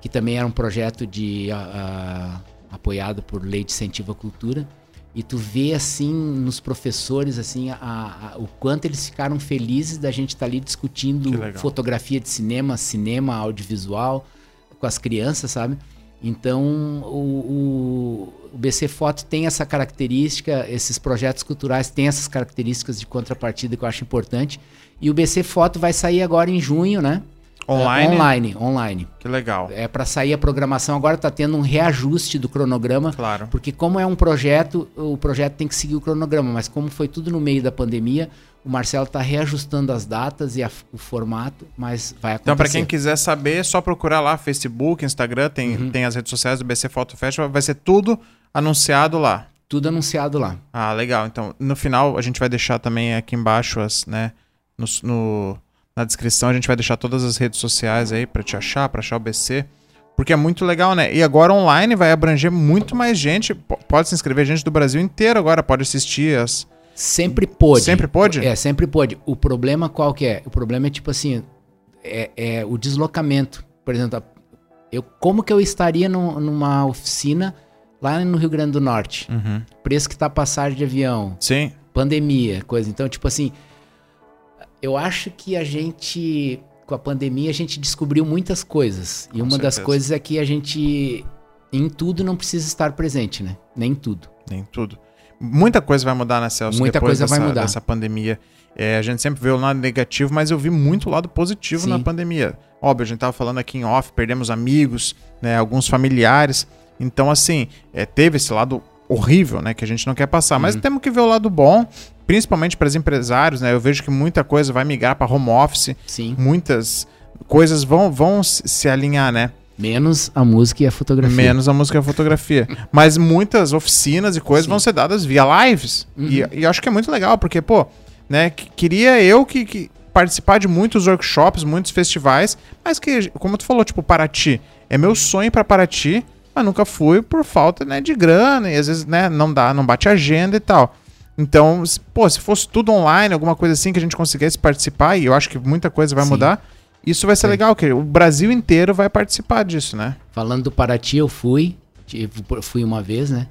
que também era um projeto de a- a- apoiado por Lei de Incentivo à Cultura. E tu vê assim nos professores assim a- o quanto eles ficaram felizes da gente estar ali Que discutindo fotografia de cinema, cinema audiovisual com as crianças, sabe? Então o, o- o BC Foto tem essa característica, esses projetos culturais têm essas características de contrapartida que eu acho importante. E o BC Foto vai sair agora em junho, né? online? É, online, online. Que legal. É para sair a programação agora tá tendo um reajuste do cronograma, Claro. porque como é um projeto, o projeto tem que seguir o cronograma, mas como foi tudo no meio da pandemia, o Marcelo tá reajustando as datas e a- o formato, mas vai acontecer. Então, pra quem quiser saber, é só procurar lá Facebook, Instagram, tem, Uhum. tem as redes sociais do BC Photo Festival, vai ser tudo anunciado lá. tudo anunciado lá. Ah, legal. Então, no final, a gente vai deixar também aqui embaixo as, né, no, no- na descrição, a gente vai deixar todas as redes sociais aí pra te achar, pra achar o BC. Porque é muito legal, né? E agora online vai abranger muito mais gente. Pode se inscrever gente do Brasil inteiro agora, pode assistir as. Sempre pôde. Sempre pôde? É, sempre pôde. O problema qual que é? O problema é tipo assim, é, é o deslocamento. Por exemplo, eu, como que eu estaria num- numa oficina lá no Rio Grande do Norte? Uhum. Preço que tá a passagem de avião, Sim. pandemia, coisa. Então, tipo assim, eu acho que a gente, com a pandemia, a gente descobriu muitas coisas. E Com uma das certeza. coisas é que a gente, em tudo, não precisa estar presente, né? Nem tudo. Nem tudo. Muita coisa vai mudar, né, Celso? Muita depois coisa vai dessa- mudar. Dessa pandemia. É, a gente sempre vê o lado negativo, mas eu vi muito lado positivo Sim. na pandemia. Óbvio, a gente tava falando aqui em off, perdemos amigos, né, alguns familiares. Então, assim, é, teve esse lado horrível, né, que a gente não quer passar. Mas Uhum. temos que ver o lado bom, principalmente para os empresários, né? Eu vejo que muita coisa vai migrar para home office, Sim. muitas coisas vão, vão se alinhar, né? Menos a música e a fotografia. Menos a música e a fotografia. Mas muitas oficinas e coisas Sim. vão ser dadas via lives. Uhum. E, e eu acho que é muito legal, porque, pô, né, que- queria eu que, que participar de muitos workshops, muitos festivais, mas que, como tu falou, tipo, Paraty, é meu sonho para Paraty, mas nunca fui por falta, né, de grana, e às vezes, né, não dá, não bate agenda e tal. Então, pô, se fosse tudo online, alguma coisa assim que a gente conseguisse participar, e eu acho que muita coisa vai Sim. mudar, isso vai ser legal, que o Brasil inteiro vai participar disso, né? Falando do Paraty, eu fui. Fui uma vez, né?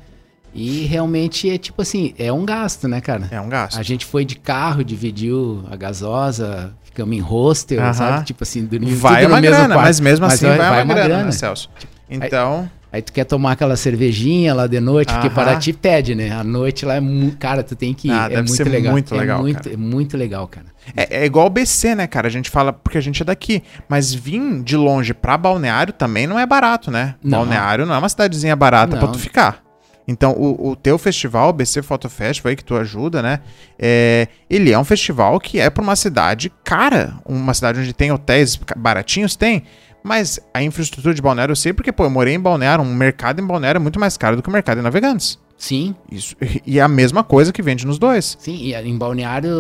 E realmente é tipo assim, é um gasto, né, cara? É um gasto. A gente foi de carro, dividiu a gasosa, ficamos em hostel, Aham. sabe? Tipo assim, dormimos Vai tudo no uma mesmo grana, quarto. mas mesmo assim vai, vai uma grana, né, Celso? Então, Aí tu quer tomar aquela cervejinha lá de noite, porque Aham. Paraty pede, né? A noite lá é muito. Cara, tu tem que ir. Ah, é deve muito ser legal. muito legal, É muito, cara. é muito legal, cara. É, é igual o BC, né, cara? A gente fala porque a gente é daqui. Mas vir de longe pra Balneário também não é barato, né? Não. Balneário não é uma cidadezinha barata pra Não. tu ficar. Então, o, o teu festival, o BC Photo Festival aí, que tu ajuda, né? É, ele é um festival que é pra uma cidade cara. Uma cidade onde tem hotéis baratinhos, tem. Mas a infraestrutura de Balneário eu sei porque, pô, eu morei em Balneário. Um mercado em Balneário é muito mais caro do que o mercado em Navegantes. Sim, Isso, e é a mesma coisa que vende nos dois. sim. E em Balneário,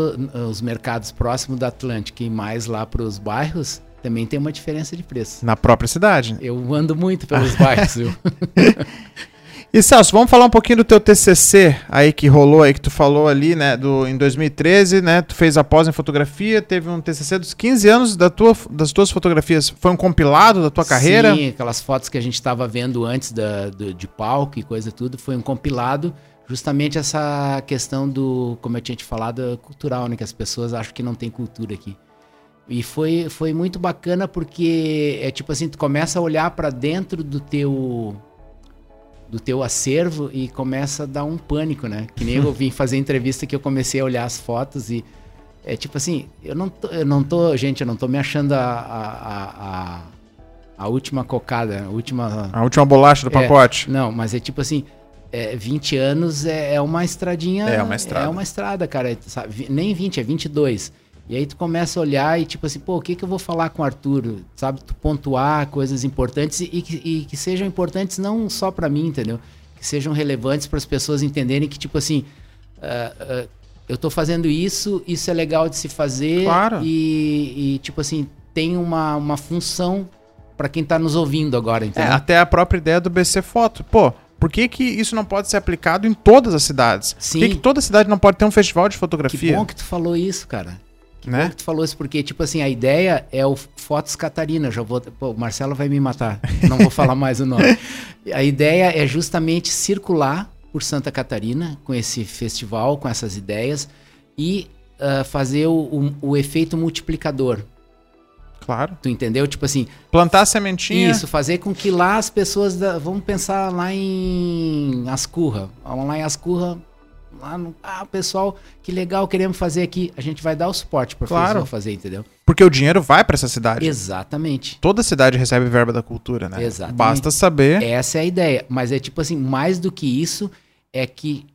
os mercados próximos da Atlântica e mais lá pros bairros, também tem uma diferença de preço. Na própria cidade. Eu ando muito pelos bairros, viu? E Celso, vamos falar um pouquinho do teu TCC aí que rolou aí, que tu falou ali, né, do, em 2013, né, tu fez a pós em fotografia, teve um TCC dos 15 anos da tua, das tuas fotografias, foi um compilado da tua carreira? Sim, aquelas fotos que a gente estava vendo antes da, do- de palco e coisa tudo, foi um compilado justamente essa questão do, como eu tinha te falado, cultural, né? Que as pessoas acham que não tem cultura aqui. E foi, foi muito bacana porque é tipo assim, tu começa a olhar para dentro do teu do teu acervo e começa a dar um pânico, né? Que nem eu vim fazer entrevista que eu comecei a olhar as fotos e é tipo assim, eu não tô, eu não tô gente, eu não tô me achando a, a, a, a, última cocada, a última A última bolacha do É. pacote. não, mas é tipo assim, é, 20 anos é, é uma estradinha. É uma estrada. É uma estrada, cara. sabe? Nem 20, é 22. E aí tu começa a olhar e tipo assim, pô, o que que eu vou falar com o Arthur? Sabe, tu pontuar coisas importantes e, e que, que sejam importantes não só pra mim, entendeu? Que sejam relevantes para as pessoas entenderem que tipo assim, ah, ah, eu tô fazendo isso, isso é legal de se fazer Claro. e, e, tipo assim, tem uma, uma função pra quem tá nos ouvindo agora, É, entendeu? até a própria ideia do BC Foto. Pô, por que que isso não pode ser aplicado em todas as cidades? Por que Sim. que toda cidade não pode ter um festival de Que fotografia? bom que tu falou isso, cara. Né? que tu falou isso, porque, tipo assim, a ideia é o Fotos Catarina. Já vou. Pô, o Marcelo vai me matar. Não vou falar mais o nome. A ideia é justamente circular por Santa Catarina com esse festival, com essas ideias e ah, fazer o, o- o efeito multiplicador. Claro. Tu entendeu? Tipo assim, Plantar sementinha. isso, fazer com que lá as pessoas. da- vamos pensar lá em Ascurra. Vamos lá em Ascurra. Lá no, ah, pessoal, que legal, queremos fazer aqui. A gente vai dar o suporte para Claro. fazer, entendeu? Porque o dinheiro vai pra essa cidade. Exatamente. Toda cidade recebe verba da cultura, né? Exatamente. Basta saber. Essa é a ideia. Mas é tipo assim, mais do que isso, é que,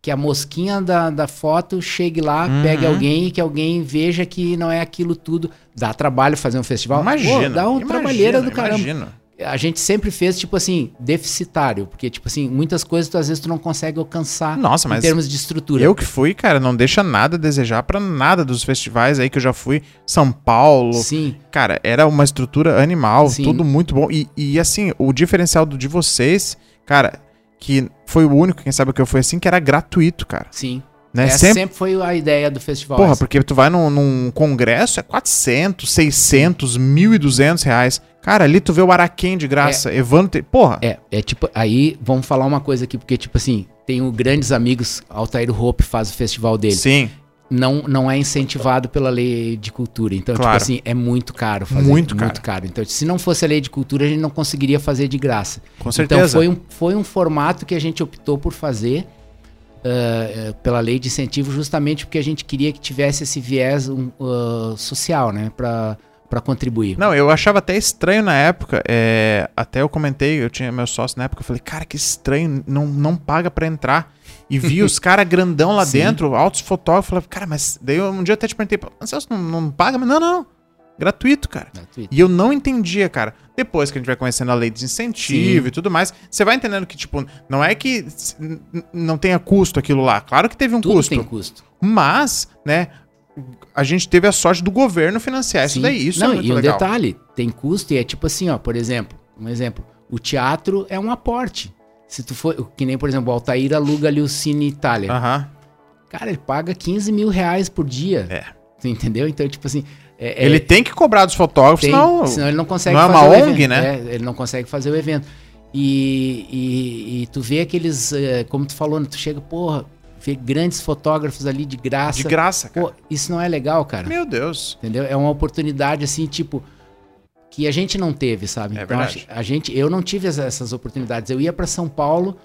que a mosquinha da, da foto chegue lá, Uhum. pegue alguém e que alguém veja que não é aquilo tudo. Dá trabalho fazer um festival? Imagina. Pô, dá um imagina, trabalheira do caramba. Imagina. A gente sempre fez, tipo assim, deficitário. Porque, tipo assim, muitas coisas tu, às vezes tu não consegue alcançar Nossa, em termos de estrutura. eu que fui, cara, não deixa nada a desejar pra nada dos festivais aí que eu já fui. São Paulo. Sim, Cara, era uma estrutura animal, Sim. tudo muito bom. E, e, assim, o diferencial do de vocês, cara, que foi o único, quem sabe que eu fui assim, que era gratuito, cara. sim. Né? Essa Sempre, sempre... foi a ideia do festival. Porra, essa. porque tu vai num, num congresso, é 400, 600, 1.200 reais. Cara, ali tu vê o Araquém de graça, Evandro... Te... Porra, É, é tipo, aí vamos falar uma coisa aqui, porque, tipo assim, tenho grandes amigos, Altair Hope faz o festival dele. sim, Não, não é incentivado pela lei de cultura. Então, Claro. tipo assim, é muito caro fazer. Muito Muito caro. Então, se não fosse a lei de cultura, a gente não conseguiria fazer de graça. com certeza. Então, foi um, foi um formato que a gente optou por fazer eh, pela lei de incentivo, justamente porque a gente queria que tivesse esse viés um, ah, social, né, para contribuir. Não, eu achava até estranho na época. é, até eu comentei, eu tinha meu sócio na época, eu falei, cara, que estranho, não, não paga pra entrar. E vi os caras grandão lá Sim. dentro, altos fotógrafos, falei, cara, mas daí um dia eu até te perguntei, Celso, não, não paga? Mas não, não, não. Gratuito, cara. Gratuito. E eu não entendia, cara. Depois que a gente vai conhecendo a lei de incentivo Sim. e tudo mais, você vai entendendo que, tipo, não é que não tenha custo aquilo lá. Claro que teve um Tudo custo. tem custo. Mas, né, a gente teve a sorte do governo financiar isso Sim. daí. Isso não, é muito e um legal. detalhe, tem custo e é tipo assim, ó, por exemplo, um exemplo, o teatro é um aporte. Se tu for, que nem, por exemplo, o Altair aluga ali o Cine Itália. Aham. Cara, ele paga 15 mil reais por dia. É. Tu entendeu? Então, tipo assim. é- é- Ele tem que cobrar dos fotógrafos, tem- senão. senão ele não consegue não é fazer uma o ONG, evento. né? É, ele não consegue fazer o evento. E, e- e tu vê aqueles, eh, como tu falou, né, tu chega, porra, vê grandes fotógrafos ali de graça. De graça, cara. Pô, isso não é legal, cara. Meu Deus. Entendeu? É uma oportunidade assim, tipo, que a gente não teve, sabe? É então, verdade. a, gente, eu não tive essa- essas oportunidades. Eu ia para São Paulo,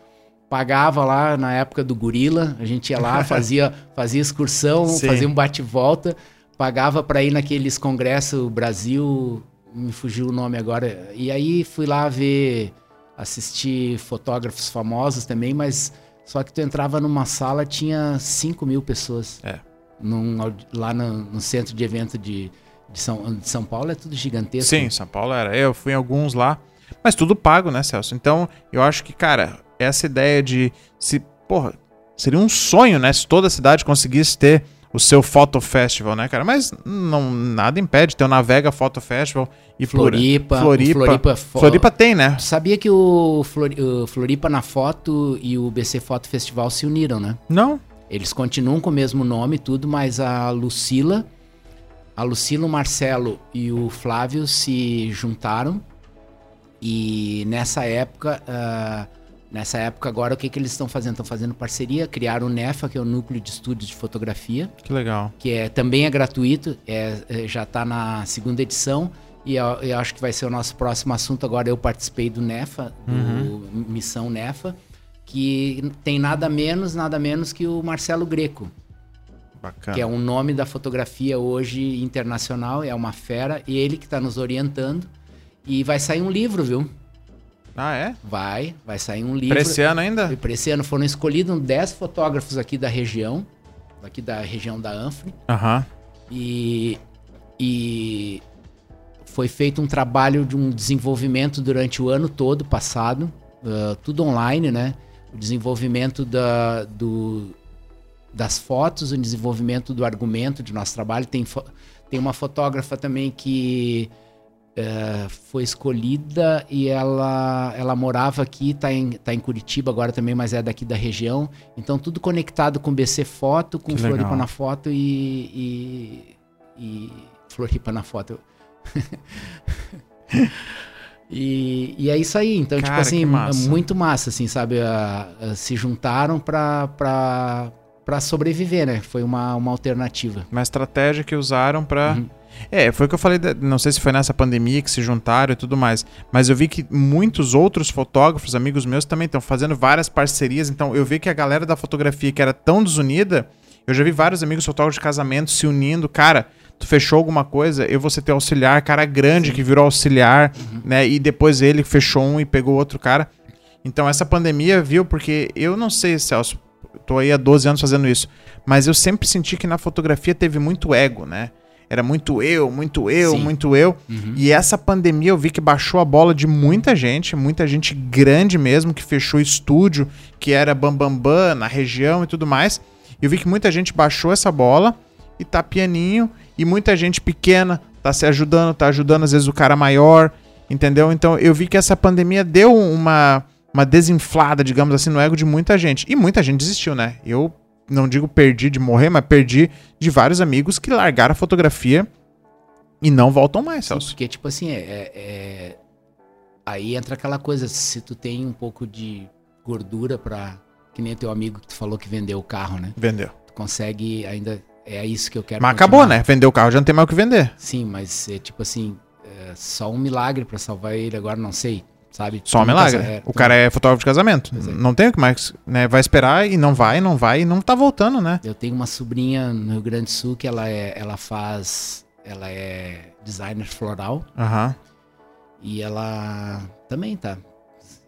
pagava lá na época do Gorila, a gente ia lá, fazia, fazia excursão, Sim. fazia um bate-volta, pagava para ir naqueles congressos Brasil, me fugiu o nome agora. E aí fui lá ver, assistir fotógrafos famosos também, mas só que tu entrava numa sala, tinha 5 mil pessoas. É. Num lá no, no centro de evento de, de, São, de São Paulo é tudo gigantesco. Sim, São Paulo era. Eu fui em alguns lá. Mas tudo pago, né, Celso? Então, eu acho que, cara, essa ideia de se. Porra, seria um sonho, né? Se toda a cidade conseguisse ter o seu Photo Festival, né, cara? Mas não, nada impede ter o Navega Photo Festival e Floripa. Floripa. Floripa, Floripa tem, né? Sabia que o, Flori- o Floripa na Foto e o BC Foto Festival se uniram, né? Não. Eles continuam com o mesmo nome e tudo, mas a Lucila, a Lucila, o Marcelo e o Flávio se juntaram. E nessa época, ah, nessa época agora o que, que eles estão fazendo? Estão fazendo parceria, criaram o NEFA, que é o Núcleo de Estúdios de Fotografia, Que legal. que é, também é gratuito, é, é, já está na segunda edição. E eu, eu acho que vai ser o nosso próximo assunto. Agora eu participei do NEFA, do Missão NEFA, que tem nada menos, nada menos que o Marcelo Greco, Bacana. que é um nome da fotografia hoje internacional, é uma fera, e ele que está nos orientando. E vai sair um livro, viu? Ah, é? Vai, vai sair um livro. Pra esse ano ainda? E para esse ano foram escolhidos 10 fotógrafos aqui da região, aqui da região da Anfre. Aham. E, e foi feito um trabalho de um desenvolvimento durante o ano todo passado, ah, tudo online, né? O desenvolvimento da, do, das fotos, o desenvolvimento do argumento de nosso trabalho. Tem, tem uma fotógrafa também que eh, foi escolhida e ela, ela morava aqui, tá em, tá em Curitiba agora também, mas é daqui da região. Então tudo conectado com BC Foto, com Que Floripa legal. na foto e, e, e Floripa na foto. e, e é isso aí. Então, Cara, tipo assim, massa. é muito massa, assim, sabe? Ah, ah, se juntaram pra, pra, pra sobreviver, né? Foi uma, uma alternativa. Uma estratégia que usaram pra. Uhum. É, foi o que eu falei, não sei se foi nessa pandemia que se juntaram e tudo mais, mas eu vi que muitos outros fotógrafos, amigos meus, também estão fazendo várias parcerias, então eu vi que a galera da fotografia que era tão desunida, eu já vi vários amigos fotógrafos de casamento se unindo, cara, tu fechou alguma coisa, eu vou ser teu auxiliar, cara grande que virou auxiliar, né, e depois ele fechou um e pegou outro cara. Então essa pandemia, viu, porque eu não sei, Celso, tô aí há 12 anos fazendo isso, mas eu sempre senti que na fotografia teve muito ego, né? Era muito eu, muito eu, Sim. muito eu. E essa pandemia eu vi que baixou a bola de muita gente, muita gente grande mesmo, que fechou estúdio, que era bambambam bam, bam, na região e tudo mais. Eu vi que muita gente baixou essa bola e tá pianinho, e muita gente pequena tá se ajudando, tá ajudando às vezes o cara maior, entendeu? Então eu vi que essa pandemia deu uma, uma desinflada, digamos assim, no ego de muita gente. E muita gente desistiu, né? Eu não digo perdi de morrer, mas perdi de vários amigos que largaram a fotografia e não voltam mais, Sim, Celso. porque, tipo assim, é, é- é- Aí entra aquela coisa, se tu tem um pouco de gordura pra. Que nem teu amigo que tu falou que vendeu o carro, né? Vendeu. Tu consegue ainda. É isso que eu quero. Mas continuar. acabou, né? Vendeu o carro, já não tem mais o que vender. Sim, mas é tipo assim, é só um milagre pra salvar ele agora, não sei, sabe? Só um milagre. é, o cara é fotógrafo de casamento. É. Não tem o que mais, né? Vai esperar e não vai, não vai e não tá voltando, né? Eu tenho uma sobrinha no Rio Grande do Sul que ela é, ela faz, ela é designer floral Aham. e ela também tá,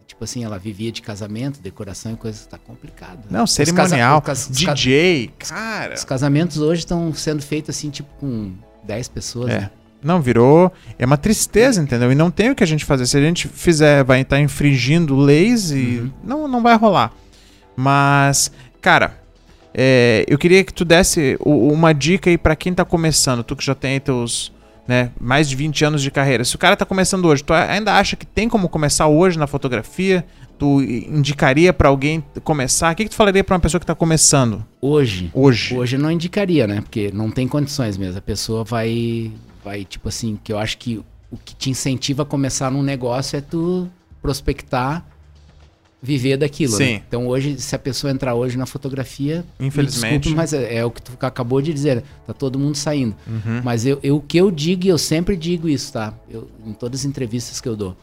tipo assim, ela vivia de casamento, decoração e coisas, tá complicado. Não, Os cerimonial, casa- DJ, cara. Os casamentos hoje estão sendo feitos assim, tipo, com 10 pessoas. É. né? Não, virou. É uma tristeza, entendeu? E não tem o que a gente fazer. Se a gente fizer, vai estar infringindo leis e Uhum. não, não vai rolar. Mas, cara, é, eu queria que tu desse uma dica aí pra quem tá começando. Tu que já tem teus. Né, mais de 20 anos de carreira. Se o cara tá começando hoje, tu ainda acha que tem como começar hoje na fotografia? Tu indicaria pra alguém começar? O que, que tu falaria pra uma pessoa que tá começando Hoje, hoje? Hoje eu não indicaria, né? Porque não tem condições mesmo. A pessoa vai, vai tipo assim, que eu acho que o que te incentiva a começar num negócio é tu prospectar viver daquilo. Sim. Né? Então hoje, se a pessoa entrar hoje na fotografia, Infelizmente. Desculpe, mas é, é, o que tu acabou de dizer. Tá todo mundo saindo. Uhum. Mas eu, eu, o que eu digo, e eu sempre digo isso, tá? Eu, em todas as entrevistas que eu dou.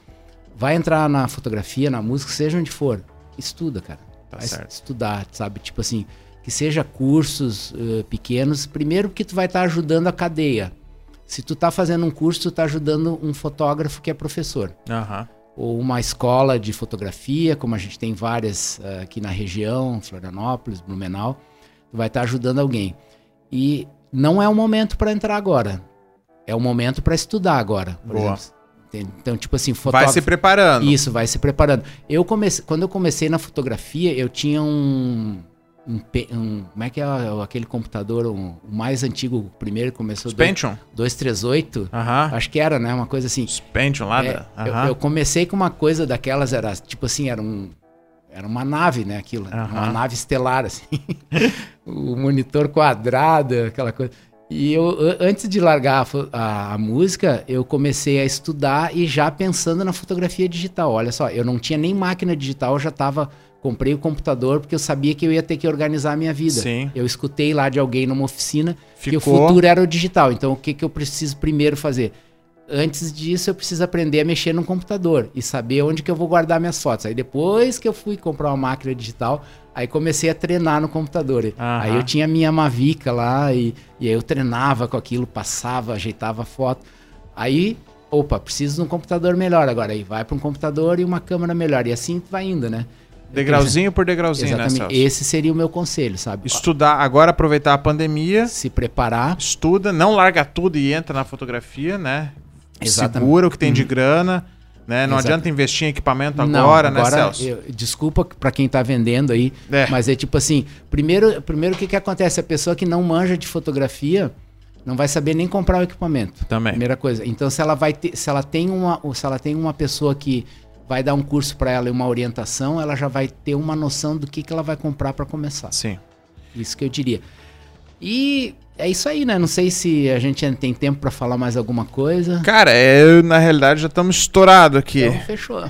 Vai entrar na fotografia, na música, seja onde for, estuda, cara. Tá vai certo. estudar, sabe? Tipo assim, que seja cursos uh, pequenos. Primeiro porque tu vai estar tá ajudando a cadeia. Se tu tá fazendo um curso, tu tá ajudando um fotógrafo que é professor. Aham. Ou uma escola de fotografia, como a gente tem várias uh, aqui na região, Florianópolis, Blumenau. Tu vai estar tá ajudando alguém. E não é o momento para entrar agora. É o momento para estudar agora. Por Boa. exemplo. Então, tipo assim, Vai fotógrafo... se preparando. Isso, vai se preparando. Eu comecei, quando eu comecei na fotografia, eu tinha um, um, um- como é que é aquele computador, um- o mais antigo, o primeiro que começou Pentium. 238, Aham. acho que era, né, uma coisa assim. Pentium lá É, da... eu, Aham. eu comecei com uma coisa daquelas, era tipo assim, era um era uma nave, né, aquilo, Aham. uma nave estelar assim. o monitor quadrado, aquela coisa. E eu antes de largar a a, a música, eu comecei a estudar e já pensando na fotografia digital. Olha só, eu não tinha nem máquina digital, eu já tava comprei o computador porque eu sabia que eu ia ter que organizar a minha vida. Sim. Eu escutei lá de alguém numa oficina que o Ficou. futuro era o digital. Então, o que, que eu preciso primeiro fazer? Antes disso, eu preciso aprender a mexer no computador e saber onde que eu vou guardar minhas fotos. Aí depois que eu fui comprar uma máquina digital, aí comecei a treinar no computador. Aham. Aí eu tinha minha Mavica lá e, e aí eu treinava com aquilo, passava, ajeitava a foto. Aí, opa, preciso de um computador melhor agora. Aí vai para um computador e uma câmera melhor. E assim vai indo, né? Degrauzinho por degrauzinho, Exatamente. né, Celso? Esse seria o meu conselho, sabe? Estudar, agora aproveitar a pandemia, Se preparar. estuda, não larga tudo e entra na fotografia, né? Exatamente. Segura o que tem de grana, né? Não Exato. adianta investir em equipamento Não, agora, né, Celso? eu- desculpa para quem tá vendendo aí, É. mas é tipo assim, primeiro, primeiro o que que acontece? A pessoa que não manja de fotografia não vai saber nem comprar o equipamento. Também. Primeira coisa. Então se ela vai ter, se ela tem uma, se ela tem uma pessoa que vai dar um curso para ela e uma orientação, ela já vai ter uma noção do que que ela vai comprar para começar. Sim. Isso que eu diria. E é isso aí, né? Não sei se a gente ainda tem tempo para falar mais alguma coisa. Cara, é, na realidade já estamos estourados aqui. Então fechou.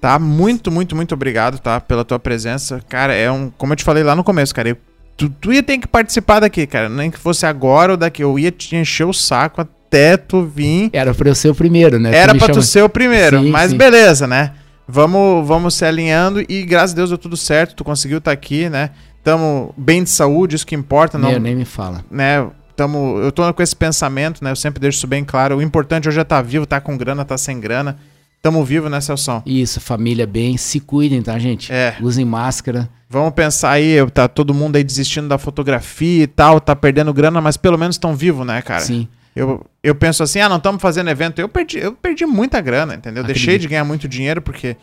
Tá? Muito, muito, muito obrigado, tá? Pela tua presença. Cara, é um. Como eu te falei lá no começo, cara, eu- tu, tu ia ter que participar daqui, cara. Nem que fosse agora ou daqui. Eu ia te encher o saco até tu vir. Era para eu ser o primeiro, né? Era pra tu chama- ser o primeiro, Sim, mas sim. beleza, né? Vamos, vamos se alinhando e graças a Deus deu tudo certo. Tu conseguiu estar aqui, né? Tamo bem de saúde, isso que importa. Não, Meu, nem me fala. né? Tamo, eu tô com esse pensamento, né? Eu sempre deixo isso bem claro. O importante hoje é estar vivo, tá com grana, tá sem grana. Tamo vivo, né, Celso? Isso, família bem, se cuidem, tá, gente? É. Usem máscara. Vamos pensar aí, tá todo mundo aí desistindo da fotografia e tal, tá perdendo grana, mas pelo menos estão vivos, né, cara? Sim. Eu, eu penso assim, ah, não estamos fazendo evento. Eu perdi, eu perdi muita grana, entendeu? Eu Deixei Acredito. de ganhar muito dinheiro porque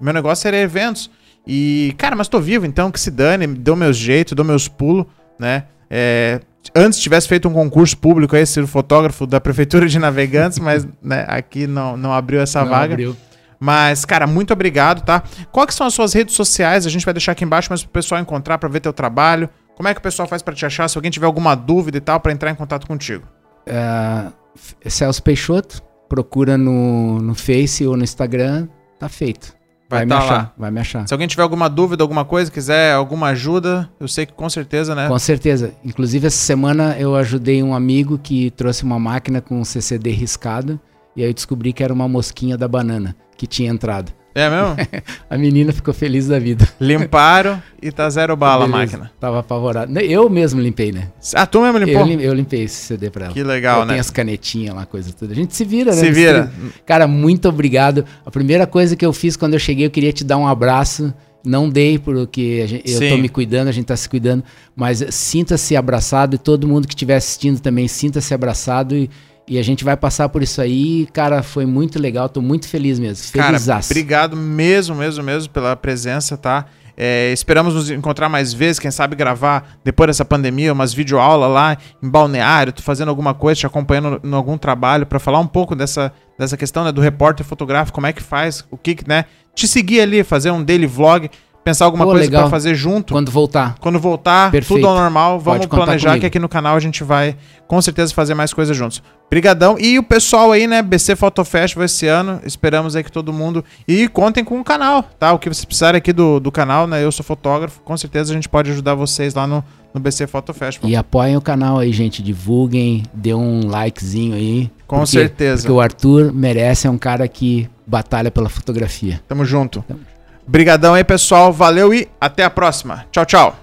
meu negócio era eventos. E, cara, mas tô vivo, então que se dane, dou meus jeitos, dou meus pulos, né? É, antes tivesse feito um concurso público aí, ser fotógrafo da Prefeitura de Navegantes, mas né, aqui não, não abriu essa Não vaga. abriu. Mas, cara, muito obrigado, tá? Qual que são as suas redes sociais? A gente vai deixar aqui embaixo, mas pro pessoal encontrar pra ver teu trabalho. Como é que o pessoal faz pra te achar? Se alguém tiver alguma dúvida e tal, pra entrar em contato contigo. F- Celso Peixoto, procura no, no Face ou no Instagram, tá feito. Vai me tá achar, lá. vai me achar. Se alguém tiver alguma dúvida, alguma coisa, quiser alguma ajuda, eu sei que com certeza, né? Com certeza. Inclusive, essa semana eu ajudei um amigo que trouxe uma máquina com um CCD riscado e aí eu descobri que era uma mosquinha da banana que tinha entrado. É mesmo? A menina ficou feliz da vida. Limparam e tá zero bala Beleza. a máquina. Tava apavorado. Eu mesmo limpei, né? Ah, tu mesmo limpou? Eu, lim- eu limpei esse CD pra ela. Que legal, eu né? tenho as canetinhas lá, coisa toda. A gente se vira, né? Se vira. Cara, muito obrigado. A primeira coisa que eu fiz quando eu cheguei, eu queria te dar um abraço. Não dei porque gente- eu tô me cuidando, a gente tá se cuidando, mas sinta-se abraçado e todo mundo que estiver assistindo também sinta-se abraçado e, e a gente vai passar por isso aí. Cara, foi muito legal, tô muito feliz mesmo. Cara, Felizaço. obrigado mesmo, mesmo, mesmo pela presença, tá? É, esperamos nos encontrar mais vezes, quem sabe gravar depois dessa pandemia, umas videoaulas lá em balneário, tu fazendo alguma coisa, te acompanhando em algum trabalho, pra falar um pouco dessa, dessa questão né, do repórter fotográfico, como é que faz, o que, que, né? Te seguir ali, fazer um daily vlog, pensar alguma Pô, coisa pra fazer junto, Quando voltar. quando voltar, Perfeito. tudo ao normal, vamos planejar comigo. que aqui no canal a gente vai com certeza fazer mais coisas juntos. Brigadão. E o pessoal aí, né, BC Photo Festival esse ano, esperamos aí que todo mundo... E contem com o canal, tá? O que vocês precisarem aqui do, do canal, né, eu sou fotógrafo, com certeza a gente pode ajudar vocês lá no, no BC Photo Festival. E apoiem o canal aí, gente. Divulguem, dê um likezinho aí. Com porque- certeza. Porque o Arthur merece, é um cara que batalha pela fotografia. Tamo junto. Brigadão aí, pessoal. Valeu e até a próxima. Tchau, tchau.